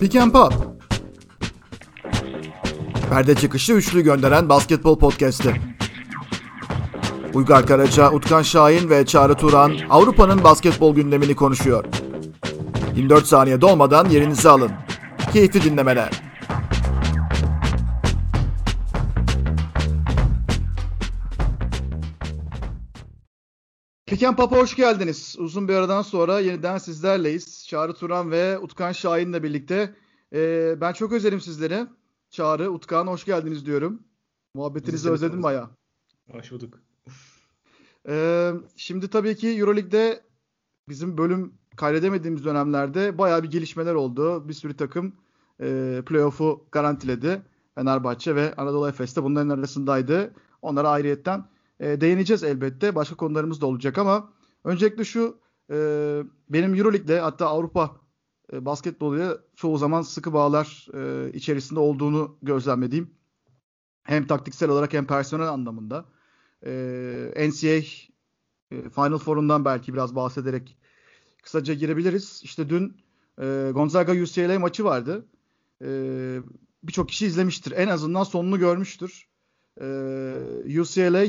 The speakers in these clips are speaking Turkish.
Pick and Pop. Perde çıkışı üçlü gönderen basketbol podcast'i. Uygar Karaca, Utkan Şahin ve Çağrı Turan Avrupa'nın basketbol gündemini konuşuyor. 24 saniye dolmadan yerinizi alın. Keyifli dinlemeler. Piken Papa hoş geldiniz. Uzun bir aradan sonra yeniden sizlerleyiz. Çağrı Turan ve Utkan Şahin'le birlikte. Ee, ben çok özledim sizleri. Çağrı, Utkan hoş geldiniz diyorum. Muhabbetinizi özledim baya. Hoş bulduk. Ee, şimdi tabii ki Euroleague'de bizim bölüm kaydedemediğimiz dönemlerde baya bir gelişmeler oldu. Bir sürü takım e, playoff'u garantiledi. Fenerbahçe ve Anadolu Efes de bunların arasındaydı. Onlara ayrıyetten e, değineceğiz elbette. Başka konularımız da olacak ama öncelikle şu e, benim Euroleague'de hatta Avrupa e, basketboluyla çoğu zaman sıkı bağlar e, içerisinde olduğunu gözlemlediğim hem taktiksel olarak hem personel anlamında. E, NCAA e, Final Four'undan belki biraz bahsederek kısaca girebiliriz. İşte dün e, Gonzaga UCLA maçı vardı. E, Birçok kişi izlemiştir. En azından sonunu görmüştür. E, UCLA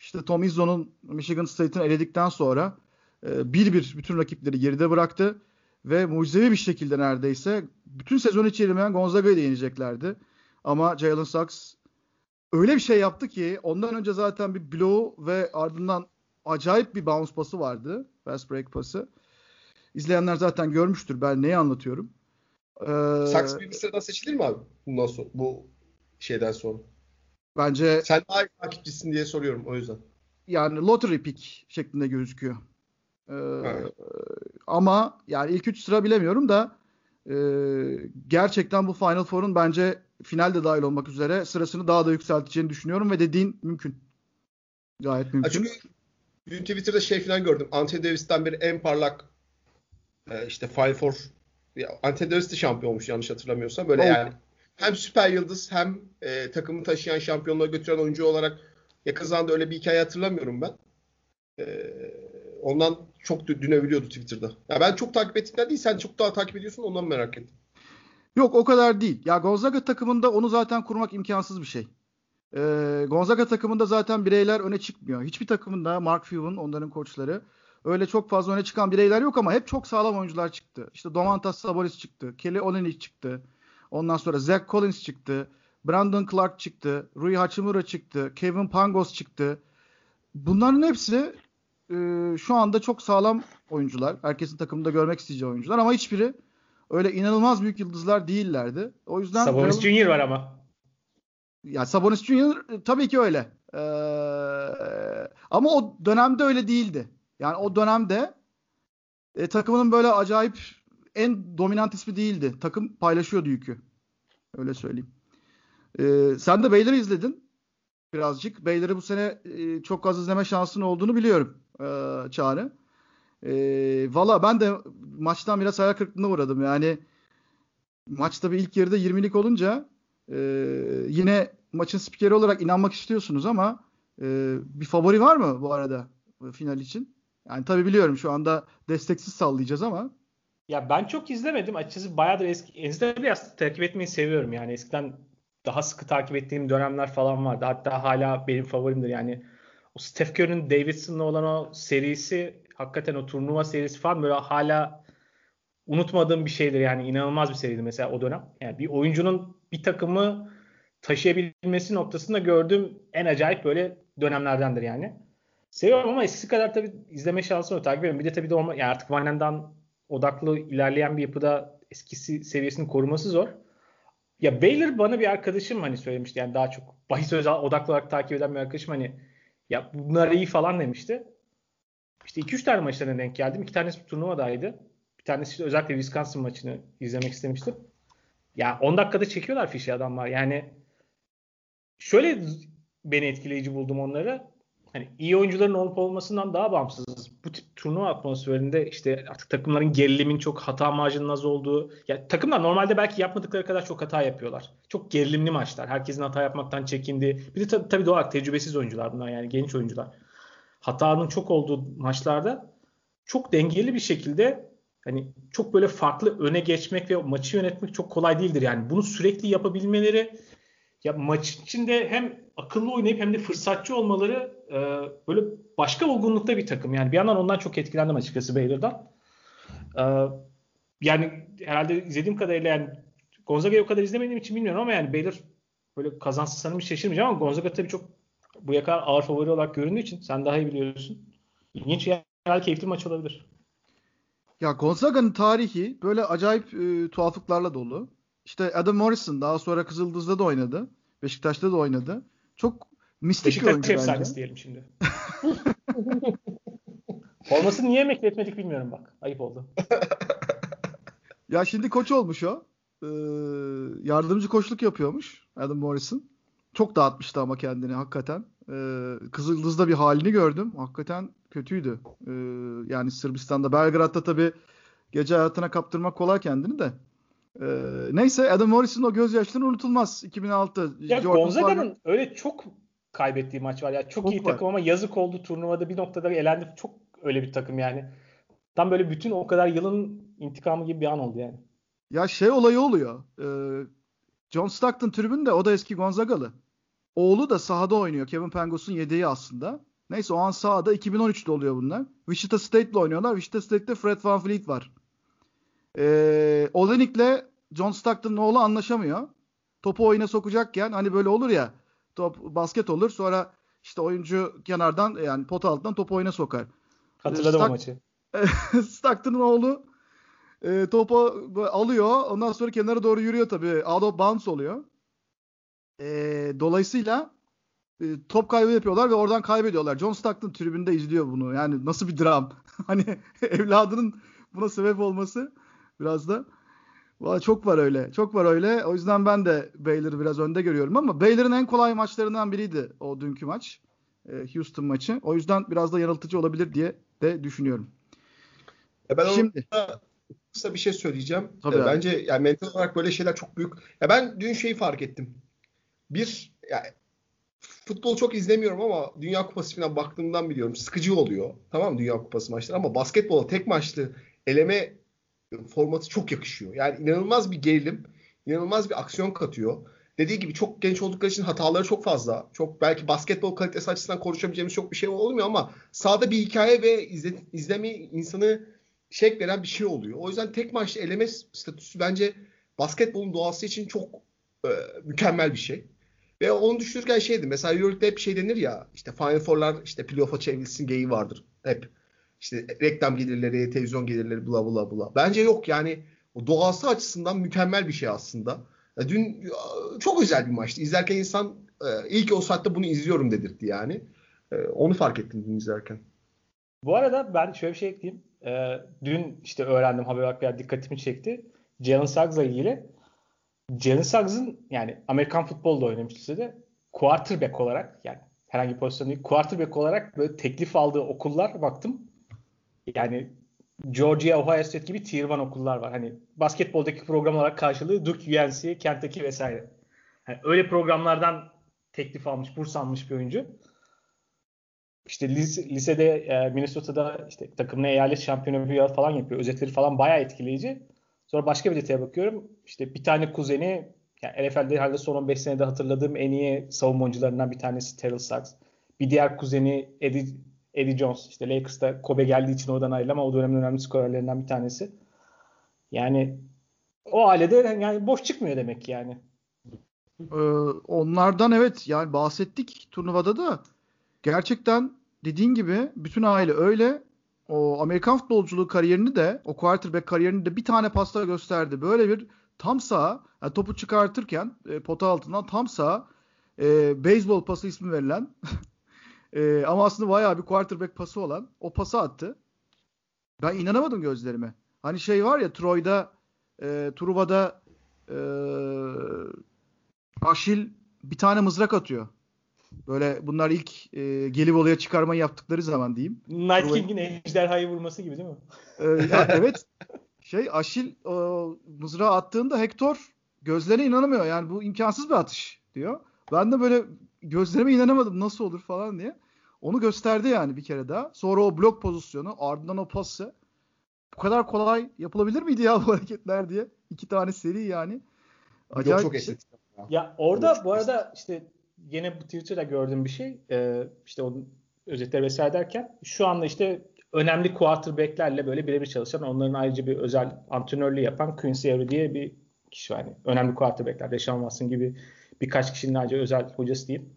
işte Tom Izzo'nun Michigan State'in eledikten sonra e, bir bir bütün rakipleri geride bıraktı ve mucizevi bir şekilde neredeyse bütün sezon yenilmeyen Gonzaga'yı da yeneceklerdi. Ama Jalen Sachs öyle bir şey yaptı ki ondan önce zaten bir blow ve ardından acayip bir bounce pası vardı. Fast break pası. İzleyenler zaten görmüştür ben neyi anlatıyorum. Ee, Sachs bir sıradan seçilir mi abi bundan sonra, bu şeyden sonra? Bence sen daha iyi takipçisin diye soruyorum o yüzden. Yani lottery pick şeklinde gözüküyor. Ee, evet. Ama yani ilk üç sıra bilemiyorum da e, gerçekten bu Final Four'un bence finalde dahil olmak üzere sırasını daha da yükselteceğini düşünüyorum ve dediğin mümkün. Gayet mümkün. çünkü dün Twitter'da şey falan gördüm. Anthony Davis'ten beri en parlak e, işte Final Four Anthony Davis de şampiyon olmuş yanlış hatırlamıyorsam. Böyle oh. yani hem süper yıldız hem e, takımı taşıyan şampiyonluğa götüren oyuncu olarak yakın zamanda öyle bir hikaye hatırlamıyorum ben. E, ondan çok dün övülüyordu Twitter'da. Ya ben çok takip ettiğimden değil sen çok daha takip ediyorsun ondan merak ettim. Yok o kadar değil. Ya Gonzaga takımında onu zaten kurmak imkansız bir şey. Ee, Gonzaga takımında zaten bireyler öne çıkmıyor. Hiçbir takımında Mark Few'un onların koçları öyle çok fazla öne çıkan bireyler yok ama hep çok sağlam oyuncular çıktı. İşte Domantas Sabonis çıktı. Kelly Olynyk çıktı. Ondan sonra Zach Collins çıktı. Brandon Clark çıktı. Rui Hachimura çıktı. Kevin Pangos çıktı. Bunların hepsi e, şu anda çok sağlam oyuncular. Herkesin takımında görmek isteyeceği oyuncular ama hiçbiri öyle inanılmaz büyük yıldızlar değillerdi. O yüzden Sabonis. Junior var ama. Ya Sabonis Junior e, tabii ki öyle. Ee, ama o dönemde öyle değildi. Yani o dönemde e, takımının böyle acayip en dominant ismi değildi. Takım paylaşıyordu yükü. Öyle söyleyeyim. Ee, sen de Baylor'ı izledin birazcık. Baylor'ı bu sene e, çok az izleme şansın olduğunu biliyorum e, Çağrı. E, Valla ben de maçtan biraz hayal kırıklığına uğradım. Yani maçta bir ilk yarıda 20'lik olunca e, yine maçın spikeri olarak inanmak istiyorsunuz ama e, bir favori var mı bu arada final için? Yani tabii biliyorum şu anda desteksiz sallayacağız ama ya ben çok izlemedim. Açıkçası bayağıdır eski aslında takip etmeyi seviyorum. Yani eskiden daha sıkı takip ettiğim dönemler falan vardı. Hatta hala benim favorimdir. Yani o Steph Curry'nin Davidson'la olan o serisi hakikaten o turnuva serisi falan böyle hala unutmadığım bir şeydir. Yani inanılmaz bir seriydi mesela o dönem. Yani bir oyuncunun bir takımı taşıyabilmesi noktasında gördüğüm en acayip böyle dönemlerdendir yani. Seviyorum ama eskisi kadar tabii izleme şansım yok. Takip ediyorum. Bir de tabii de olma, yani artık Vanen'dan odaklı ilerleyen bir yapıda eskisi seviyesini koruması zor. Ya Baylor bana bir arkadaşım hani söylemişti yani daha çok bahis özel odaklı olarak takip eden bir arkadaşım hani ya bunlar iyi falan demişti. İşte 2-3 tane maçlarına denk geldim. İki tanesi turnuvadaydı. Bir tanesi işte özellikle Wisconsin maçını izlemek istemiştim. Ya 10 dakikada çekiyorlar fişi adamlar. Yani şöyle beni etkileyici buldum onları hani iyi oyuncuların olup olmasından daha bağımsız. Bu tip turnuva atmosferinde işte artık takımların gerilimin çok hata marjının az olduğu. Ya takımlar normalde belki yapmadıkları kadar çok hata yapıyorlar. Çok gerilimli maçlar. Herkesin hata yapmaktan çekindi. Bir de tabii, tabii doğal tecrübesiz oyuncular bunlar yani genç oyuncular. Hatanın çok olduğu maçlarda çok dengeli bir şekilde hani çok böyle farklı öne geçmek ve maçı yönetmek çok kolay değildir yani. Bunu sürekli yapabilmeleri ya maç içinde hem akıllı oynayıp hem de fırsatçı olmaları e, böyle başka olgunlukta bir takım. Yani bir yandan ondan çok etkilendim açıkçası Baylor'dan. E, yani herhalde izlediğim kadarıyla yani Gonzaga'yı o kadar izlemediğim için bilmiyorum ama yani Baylor böyle kazansın sanırım şaşırmayacağım ama Gonzaga tabii çok bu yakar ağır favori olarak göründüğü için sen daha iyi biliyorsun. İlginç yani keyifli maç olabilir. Ya Gonzaga'nın tarihi böyle acayip e, tuhaflıklarla dolu. İşte Adam Morrison daha sonra Kızıldız'da da oynadı. Beşiktaş'ta da oynadı. Çok mistik Beşiktaş bir oyuncu bence. diyelim şimdi. Formasını niye emekli etmedik bilmiyorum bak. Ayıp oldu. Ya şimdi koç olmuş o. Ee, yardımcı koçluk yapıyormuş Adam Morrison. Çok dağıtmıştı ama kendini hakikaten. Ee, Kızıldız'da bir halini gördüm. Hakikaten kötüydü. Ee, yani Sırbistan'da, Belgrad'da tabii gece hayatına kaptırmak kolay kendini de. Ee, neyse Adam Morrison o gözyaşları unutulmaz. 2006. Ya Gonzaga'nın öyle çok kaybettiği maç var. Ya çok, Çok iyi var. takım ama yazık oldu turnuvada bir noktada elendi. Çok öyle bir takım yani. Tam böyle bütün o kadar yılın intikamı gibi bir an oldu yani. Ya şey olayı oluyor. Ee, John Stockton tribünde o da eski Gonzagalı. Oğlu da sahada oynuyor. Kevin Pangos'un yedeği aslında. Neyse o an sahada 2013'te oluyor bunlar. Wichita State'le oynuyorlar. Wichita State'te Fred Van Vliet var. Ee, Olenik'le John Stockton'ın oğlu anlaşamıyor. Topu oyuna sokacakken hani böyle olur ya top basket olur sonra işte oyuncu kenardan yani pot altından topu oyuna sokar. Hatırladım o Stock- maçı. Stockton'ın oğlu e, topu alıyor. Ondan sonra kenara doğru yürüyor tabii. Out of bounds oluyor. E, dolayısıyla e, top kaybı yapıyorlar ve oradan kaybediyorlar. John Stockton tribünde izliyor bunu. Yani nasıl bir dram. hani evladının buna sebep olması biraz da Valla çok var öyle. Çok var öyle. O yüzden ben de Baylor'ı biraz önde görüyorum ama Baylor'ın en kolay maçlarından biriydi o dünkü maç. E, Houston maçı. O yüzden biraz da yanıltıcı olabilir diye de düşünüyorum. Ya ben Şimdi kısa bir şey söyleyeceğim. Tabii abi. bence yani mental olarak böyle şeyler çok büyük. Ya ben dün şeyi fark ettim. Bir yani futbol çok izlemiyorum ama Dünya Kupası falan baktığımdan biliyorum. Sıkıcı oluyor. Tamam Dünya Kupası maçları ama basketbola tek maçlı eleme formatı çok yakışıyor. Yani inanılmaz bir gerilim, inanılmaz bir aksiyon katıyor. Dediği gibi çok genç oldukları için hataları çok fazla. Çok belki basketbol kalitesi açısından konuşabileceğimiz çok bir şey olmuyor ama sahada bir hikaye ve izle, izleme insanı şek veren bir şey oluyor. O yüzden tek maçlı eleme statüsü bence basketbolun doğası için çok e, mükemmel bir şey. Ve onu düşünürken şeydi. Mesela Euroleague'de hep şey denir ya işte Final Four'lar işte playoff'a çevrilsin geyiği vardır. Hep. İşte reklam gelirleri, televizyon gelirleri bla bla bla. Bence yok yani o doğası açısından mükemmel bir şey aslında. Ya dün ya, çok özel bir maçtı. İzlerken insan e, iyi ki o saatte bunu izliyorum dedirtti yani. E, onu fark ettim dün izlerken. Bu arada ben şöyle bir şey ekleyeyim. Dün işte öğrendim haber olarak dikkatimi çekti. Jalen Suggs'la ilgili. Jalen Suggs'ın yani Amerikan futbolda oynamış lisede quarterback olarak yani herhangi bir pozisyon değil quarterback olarak böyle teklif aldığı okullar baktım. Yani Georgia, Ohio State gibi Tier 1 okullar var. Hani basketboldaki program olarak karşılığı Duke, UNC, Kentucky vesaire. Hani öyle programlardan teklif almış, burs almış bir oyuncu. İşte lise, lisede e, Minnesota'da işte takımına eyalet şampiyonu falan yapıyor. Özetleri falan bayağı etkileyici. Sonra başka bir detaya bakıyorum. İşte bir tane kuzeni yani NFL'de herhalde son 15 senede hatırladığım en iyi savunmacılarından bir tanesi Terrell Suggs. Bir diğer kuzeni Eddie, Eddie Jones. İşte Lakers'ta Kobe geldiği için oradan ayrıldı ama o dönemin önemli skorerlerinden bir tanesi. Yani o ailede yani boş çıkmıyor demek yani. Ee, onlardan evet yani bahsettik turnuvada da gerçekten dediğin gibi bütün aile öyle o Amerikan futbolculuğu kariyerini de o quarterback kariyerini de bir tane pasta gösterdi. Böyle bir tam sağ yani topu çıkartırken e, pota altından tam sağ e, beyzbol pası ismi verilen e, ama aslında bayağı bir quarterback pası olan o pası attı. Ben inanamadım gözlerime. Hani şey var ya Troy'da e, Truva'da e, Aşil bir tane mızrak atıyor. Böyle bunlar ilk e, Gelibolu'ya çıkarmayı yaptıkları zaman diyeyim. Night King'in ejderhayı vurması gibi değil mi? Ya evet. Şey Aşil e, mızrağı attığında Hector gözlerine inanamıyor. Yani bu imkansız bir atış diyor. Ben de böyle gözlerime inanamadım nasıl olur falan diye. Onu gösterdi yani bir kere daha. Sonra o blok pozisyonu ardından o pası. bu kadar kolay yapılabilir miydi ya bu hareketler diye. İki tane seri yani. Acayip Yok, çok şey. Ya. ya orada bu arada işte yine bu Twitter'da gördüğüm bir şey. E, işte onun özetleri vesaire derken şu anda işte önemli quarterback'lerle böyle birebir çalışan onların ayrıca bir özel antrenörlüğü yapan Quincy Avery diye bir kişi var. Yani önemli quarterback'ler. Deshaun Watson gibi birkaç kişinin ayrıca özel hocası diyeyim.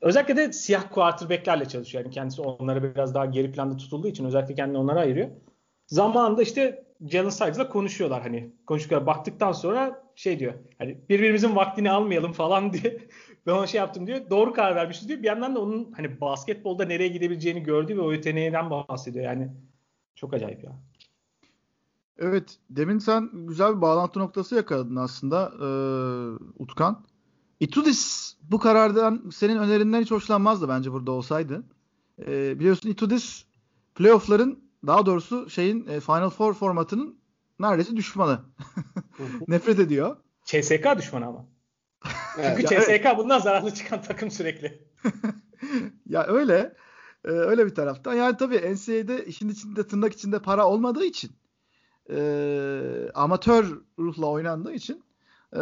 Özellikle de siyah quarterback'lerle çalışıyor. Yani kendisi onlara biraz daha geri planda tutulduğu için özellikle kendini onlara ayırıyor. Zamanında işte Jalen Sykes'la konuşuyorlar hani. Konuşuyorlar. Baktıktan sonra şey diyor. Hani birbirimizin vaktini almayalım falan diye. ben ona şey yaptım diyor. Doğru karar vermişiz diyor. Bir yandan da onun hani basketbolda nereye gidebileceğini gördü ve o yeteneğinden bahsediyor. Yani çok acayip ya. Evet. Demin sen güzel bir bağlantı noktası yakaladın aslında ee, Utkan. Itudis bu karardan senin önerinden hiç hoşlanmazdı bence burada olsaydı. Ee, biliyorsun Itudis playoff'ların daha doğrusu şeyin e, Final Four formatının neredeyse düşmanı. Nefret ediyor. CSK düşmanı ama. Çünkü ya, CSK evet. bundan zararlı çıkan takım sürekli. ya öyle. E, öyle bir taraftan. Yani tabii NCAA'de işin içinde tırnak içinde para olmadığı için e, amatör ruhla oynandığı için e,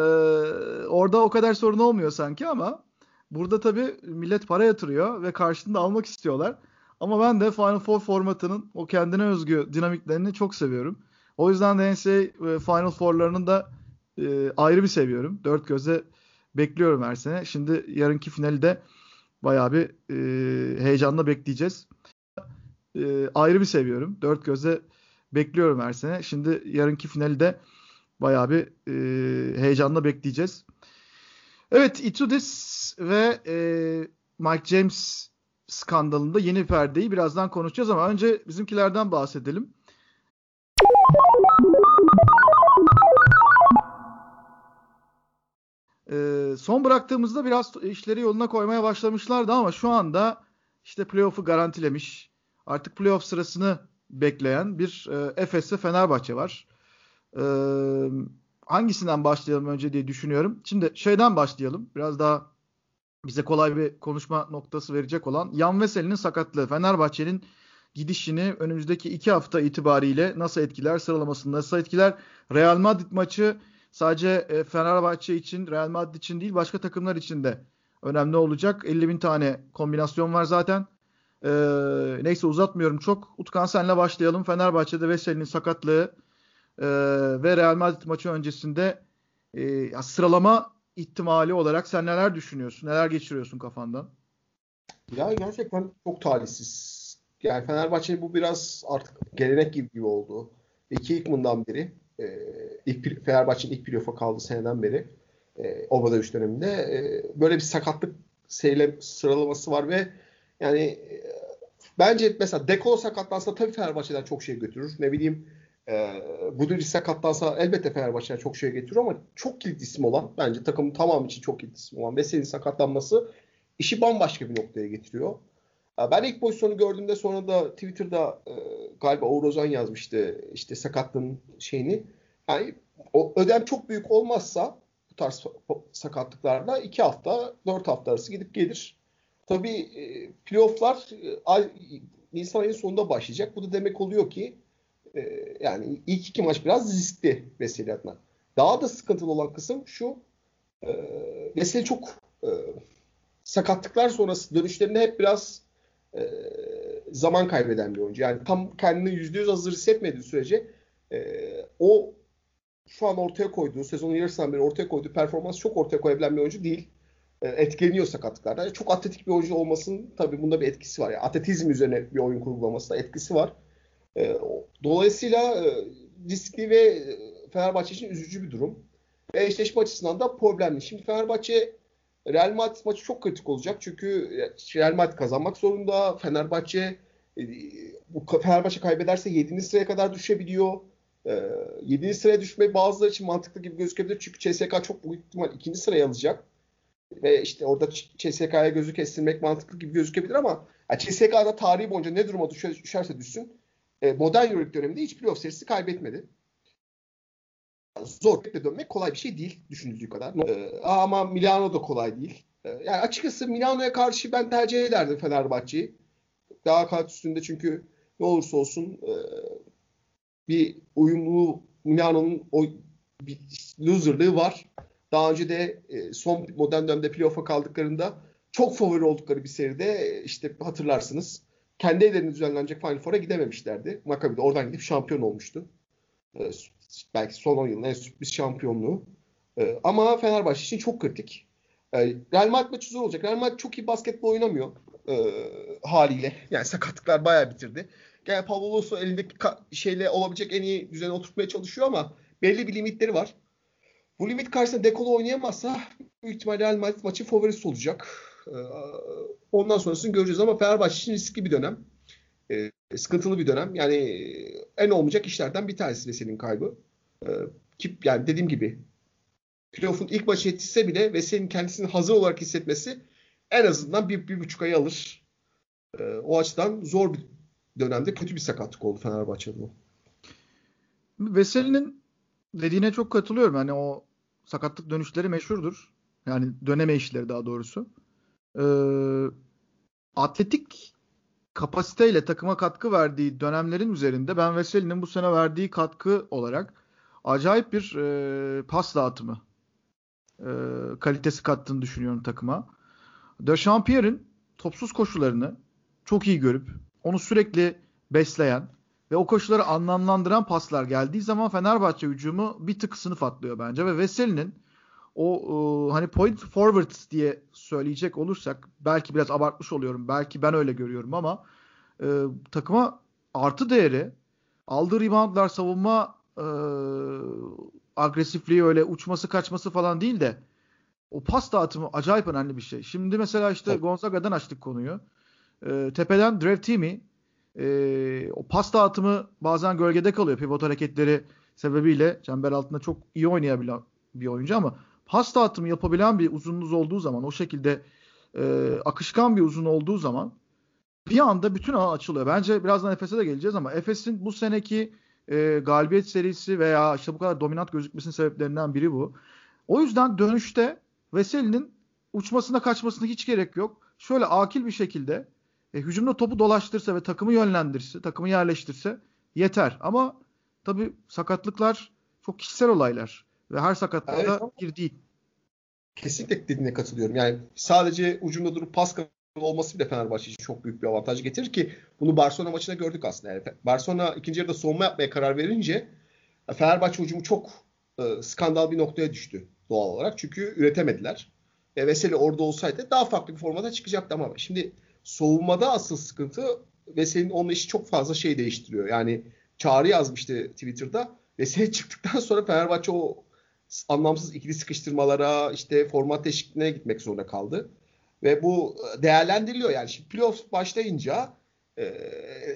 orada o kadar sorun olmuyor sanki ama burada tabii millet para yatırıyor ve karşılığında almak istiyorlar. Ama ben de Final Four formatının o kendine özgü dinamiklerini çok seviyorum. O yüzden de NCAA e, Final Four'larının da e, ayrı bir seviyorum. Dört göze bekliyorum her sene. Şimdi yarınki finali de bayağı bir e, heyecanla bekleyeceğiz. E, ayrı bir seviyorum. Dört göze bekliyorum her sene. Şimdi yarınki finali de bayağı bir e, heyecanla bekleyeceğiz. Evet, Itudis ve e, Mike James skandalında yeni perdeyi birazdan konuşacağız ama önce bizimkilerden bahsedelim. Ee, son bıraktığımızda biraz işleri yoluna koymaya başlamışlardı ama şu anda işte playoff'u garantilemiş. Artık playoff sırasını bekleyen bir e, Efes ve Fenerbahçe var. E, hangisinden başlayalım önce diye düşünüyorum. Şimdi şeyden başlayalım. Biraz daha bize kolay bir konuşma noktası verecek olan Yan Veseli'nin sakatlığı. Fenerbahçe'nin gidişini önümüzdeki iki hafta itibariyle nasıl etkiler, sıralamasını nasıl etkiler? Real Madrid maçı sadece e, Fenerbahçe için, Real Madrid için değil başka takımlar için de önemli olacak. 50 bin tane kombinasyon var zaten. Ee, neyse uzatmıyorum çok. Utkan senle başlayalım. Fenerbahçe'de Veseli'nin sakatlığı e, ve Real Madrid maçı öncesinde e, sıralama ihtimali olarak sen neler düşünüyorsun? Neler geçiriyorsun kafandan? Ya gerçekten çok talihsiz. Yani Fenerbahçe bu biraz artık gelenek gibi, gibi oldu. İki yıkımından biri. E, ilk Fenerbahçe'nin ilk playoff'a kaldığı seneden beri e, Obada 3 döneminde e, böyle bir sakatlık seyle, sıralaması var ve yani e, bence mesela Dekolo sakatlansa tabii Fenerbahçe'den çok şey götürür. Ne bileyim e, Buduri sakatlansa elbette Fenerbahçe'ye çok şey getiriyor ama çok kilit isim olan bence takımın tamamı için çok kilit isim olan Veseli'nin sakatlanması işi bambaşka bir noktaya getiriyor. Ben ilk pozisyonu gördüğümde sonra da Twitter'da e, galiba Uğur Ozan yazmıştı işte sakatlığın şeyini. Yani o ödem çok büyük olmazsa bu tarz sakatlıklarda iki hafta, dört hafta arası gidip gelir. Tabii e, playofflar e, Nisan ayının sonunda başlayacak. Bu da demek oluyor ki e, yani ilk iki maç biraz riskli Veseli adına. Daha da sıkıntılı olan kısım şu Veseli çok sakatlıklar sonrası dönüşlerinde hep biraz zaman kaybeden bir oyuncu. Yani tam kendini yüzde yüz hazır hissetmediği sürece o şu an ortaya koyduğu, sezonun yarısından beri ortaya koyduğu performans çok ortaya koyabilen bir oyuncu değil. E, etkileniyor sakatlıklardan. Çok atletik bir oyuncu olmasının tabii bunda bir etkisi var. Yani atletizm üzerine bir oyun kurgulaması da etkisi var. E, dolayısıyla e, riskli ve Fenerbahçe için üzücü bir durum. Ve eşleşme açısından da problemli. Şimdi Fenerbahçe Real Madrid maçı çok kritik olacak. Çünkü Real Madrid kazanmak zorunda. Fenerbahçe bu Fenerbahçe kaybederse 7. sıraya kadar düşebiliyor. 7. sıraya düşme bazıları için mantıklı gibi gözükebilir. Çünkü CSK çok büyük ihtimal 2. sıraya alacak. Ve işte orada CSK'ya gözü kestirmek mantıklı gibi gözükebilir ama yani CSK'da tarihi boyunca ne duruma düşerse düşsün e, modern Euroleague döneminde hiç playoff serisi kaybetmedi. Zor dönmek kolay bir şey değil düşünüldüğü kadar. E, ama Milano da kolay değil. E, yani açıkçası Milano'ya karşı ben tercih ederdim Fenerbahçe'yi. Daha kağıt üstünde çünkü ne olursa olsun bir uyumlu Milano'nun o bir loserlığı var. Daha önce de e, son modern dönemde playoff'a kaldıklarında çok favori oldukları bir seride işte hatırlarsınız kendi evlerinde düzenlenecek Final Four'a gidememişlerdi. Maccabi de oradan gidip şampiyon olmuştu. E, belki son 10 yılın en sürpriz şampiyonluğu. E, ama Fenerbahçe için çok kritik. E, Real Madrid maçı zor olacak. Real Madrid çok iyi basketbol oynamıyor e, haliyle. Yani sakatlıklar bayağı bitirdi. Yani Pablo Lasso elindeki şeyle olabilecek en iyi düzeni oturtmaya çalışıyor ama belli bir limitleri var. Bu limit karşısında Dekolo oynayamazsa büyük ihtimalle Real Madrid maçı favorisi olacak. Ee, ondan sonrasını göreceğiz ama Fenerbahçe için riskli bir dönem. Ee, sıkıntılı bir dönem. Yani en olmayacak işlerden bir tanesi Veseli'nin kaybı. Ee, ki, yani dediğim gibi playoff'un ilk maçı yetişse bile Veseli'nin kendisini hazır olarak hissetmesi en azından bir, bir buçuk ay alır. O açıdan zor bir dönemde kötü bir sakatlık oldu Fenerbahçe'de bu. Veseli'nin dediğine çok katılıyorum. Hani o sakatlık dönüşleri meşhurdur. Yani döneme işleri daha doğrusu. Ee, atletik kapasiteyle takıma katkı verdiği dönemlerin üzerinde ben Veseli'nin bu sene verdiği katkı olarak acayip bir e, pas dağıtımı e, kalitesi kattığını düşünüyorum takıma. De Champierre'in topsuz koşularını çok iyi görüp onu sürekli besleyen ve o koşuları anlamlandıran paslar geldiği zaman Fenerbahçe hücumu bir tık sınıf atlıyor bence ve Veseli'nin o e, hani point forward diye söyleyecek olursak belki biraz abartmış oluyorum. Belki ben öyle görüyorum ama e, takıma artı değeri aldığı reboundlar savunma e, agresifliği öyle uçması kaçması falan değil de o pas dağıtımı acayip önemli bir şey. Şimdi mesela işte. Gonzaga'dan açtık konuyu. E, tepeden Drev Timmy e, o pas dağıtımı bazen gölgede kalıyor. Pivot hareketleri sebebiyle çember altında çok iyi oynayabilen bir oyuncu ama pas dağıtımı yapabilen bir uzunluğunuz olduğu zaman o şekilde e, akışkan bir uzun olduğu zaman bir anda bütün ağ açılıyor. Bence birazdan Efes'e de geleceğiz ama Efes'in bu seneki e, galibiyet serisi veya işte bu kadar dominant gözükmesinin sebeplerinden biri bu. O yüzden dönüşte Veseli'nin uçmasına kaçmasına hiç gerek yok. Şöyle akil bir şekilde e, hücumda topu dolaştırsa ve takımı yönlendirse, takımı yerleştirse yeter. Ama tabii sakatlıklar çok kişisel olaylar ve her sakatlıkta evet, bir değil. Kesinlikle dediğine katılıyorum. Yani sadece ucunda durup pas olması bile Fenerbahçe için çok büyük bir avantaj getirir ki bunu Barcelona maçında gördük aslında. Yani Barcelona ikinci yarıda savunma yapmaya karar verince Fenerbahçe ucumu çok e, skandal bir noktaya düştü doğal olarak. Çünkü üretemediler. E, Veseli orada olsaydı daha farklı bir formata çıkacaktı ama şimdi Soğumada asıl sıkıntı Veseli'nin onun işi çok fazla şey değiştiriyor. Yani çağrı yazmıştı Twitter'da. Veseli çıktıktan sonra Fenerbahçe o anlamsız ikili sıkıştırmalara işte format değişikliğine gitmek zorunda kaldı. Ve bu değerlendiriliyor yani. Şimdi playoff başlayınca e,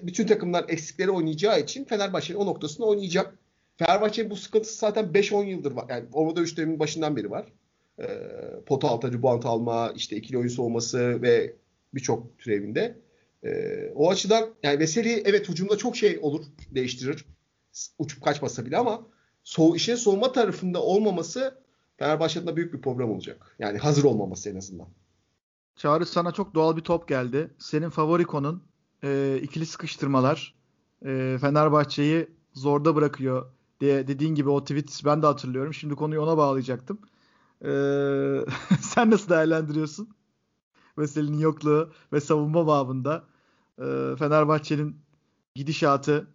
bütün takımlar eksikleri oynayacağı için Fenerbahçe'nin o noktasını oynayacak. Fenerbahçe'nin bu sıkıntısı zaten 5-10 yıldır var. Yani Orada 3 dönemin başından beri var. E, pota altı rebound alma, işte ikili oyun soğuması ve birçok türevinde. E, o açıdan yani Veseli evet hücumda çok şey olur değiştirir. Uçup kaçmasa bile ama so işin soğuma tarafında olmaması Fenerbahçe'de büyük bir problem olacak. Yani hazır olmaması en azından. Çağrı sana çok doğal bir top geldi. Senin favori konun e, ikili sıkıştırmalar. E, Fenerbahçe'yi zorda bırakıyor diye dediğin gibi o tweet ben de hatırlıyorum. Şimdi konuyu ona bağlayacaktım. E, sen nasıl değerlendiriyorsun? Veseli'nin yokluğu ve savunma babında e, Fenerbahçe'nin gidişatı.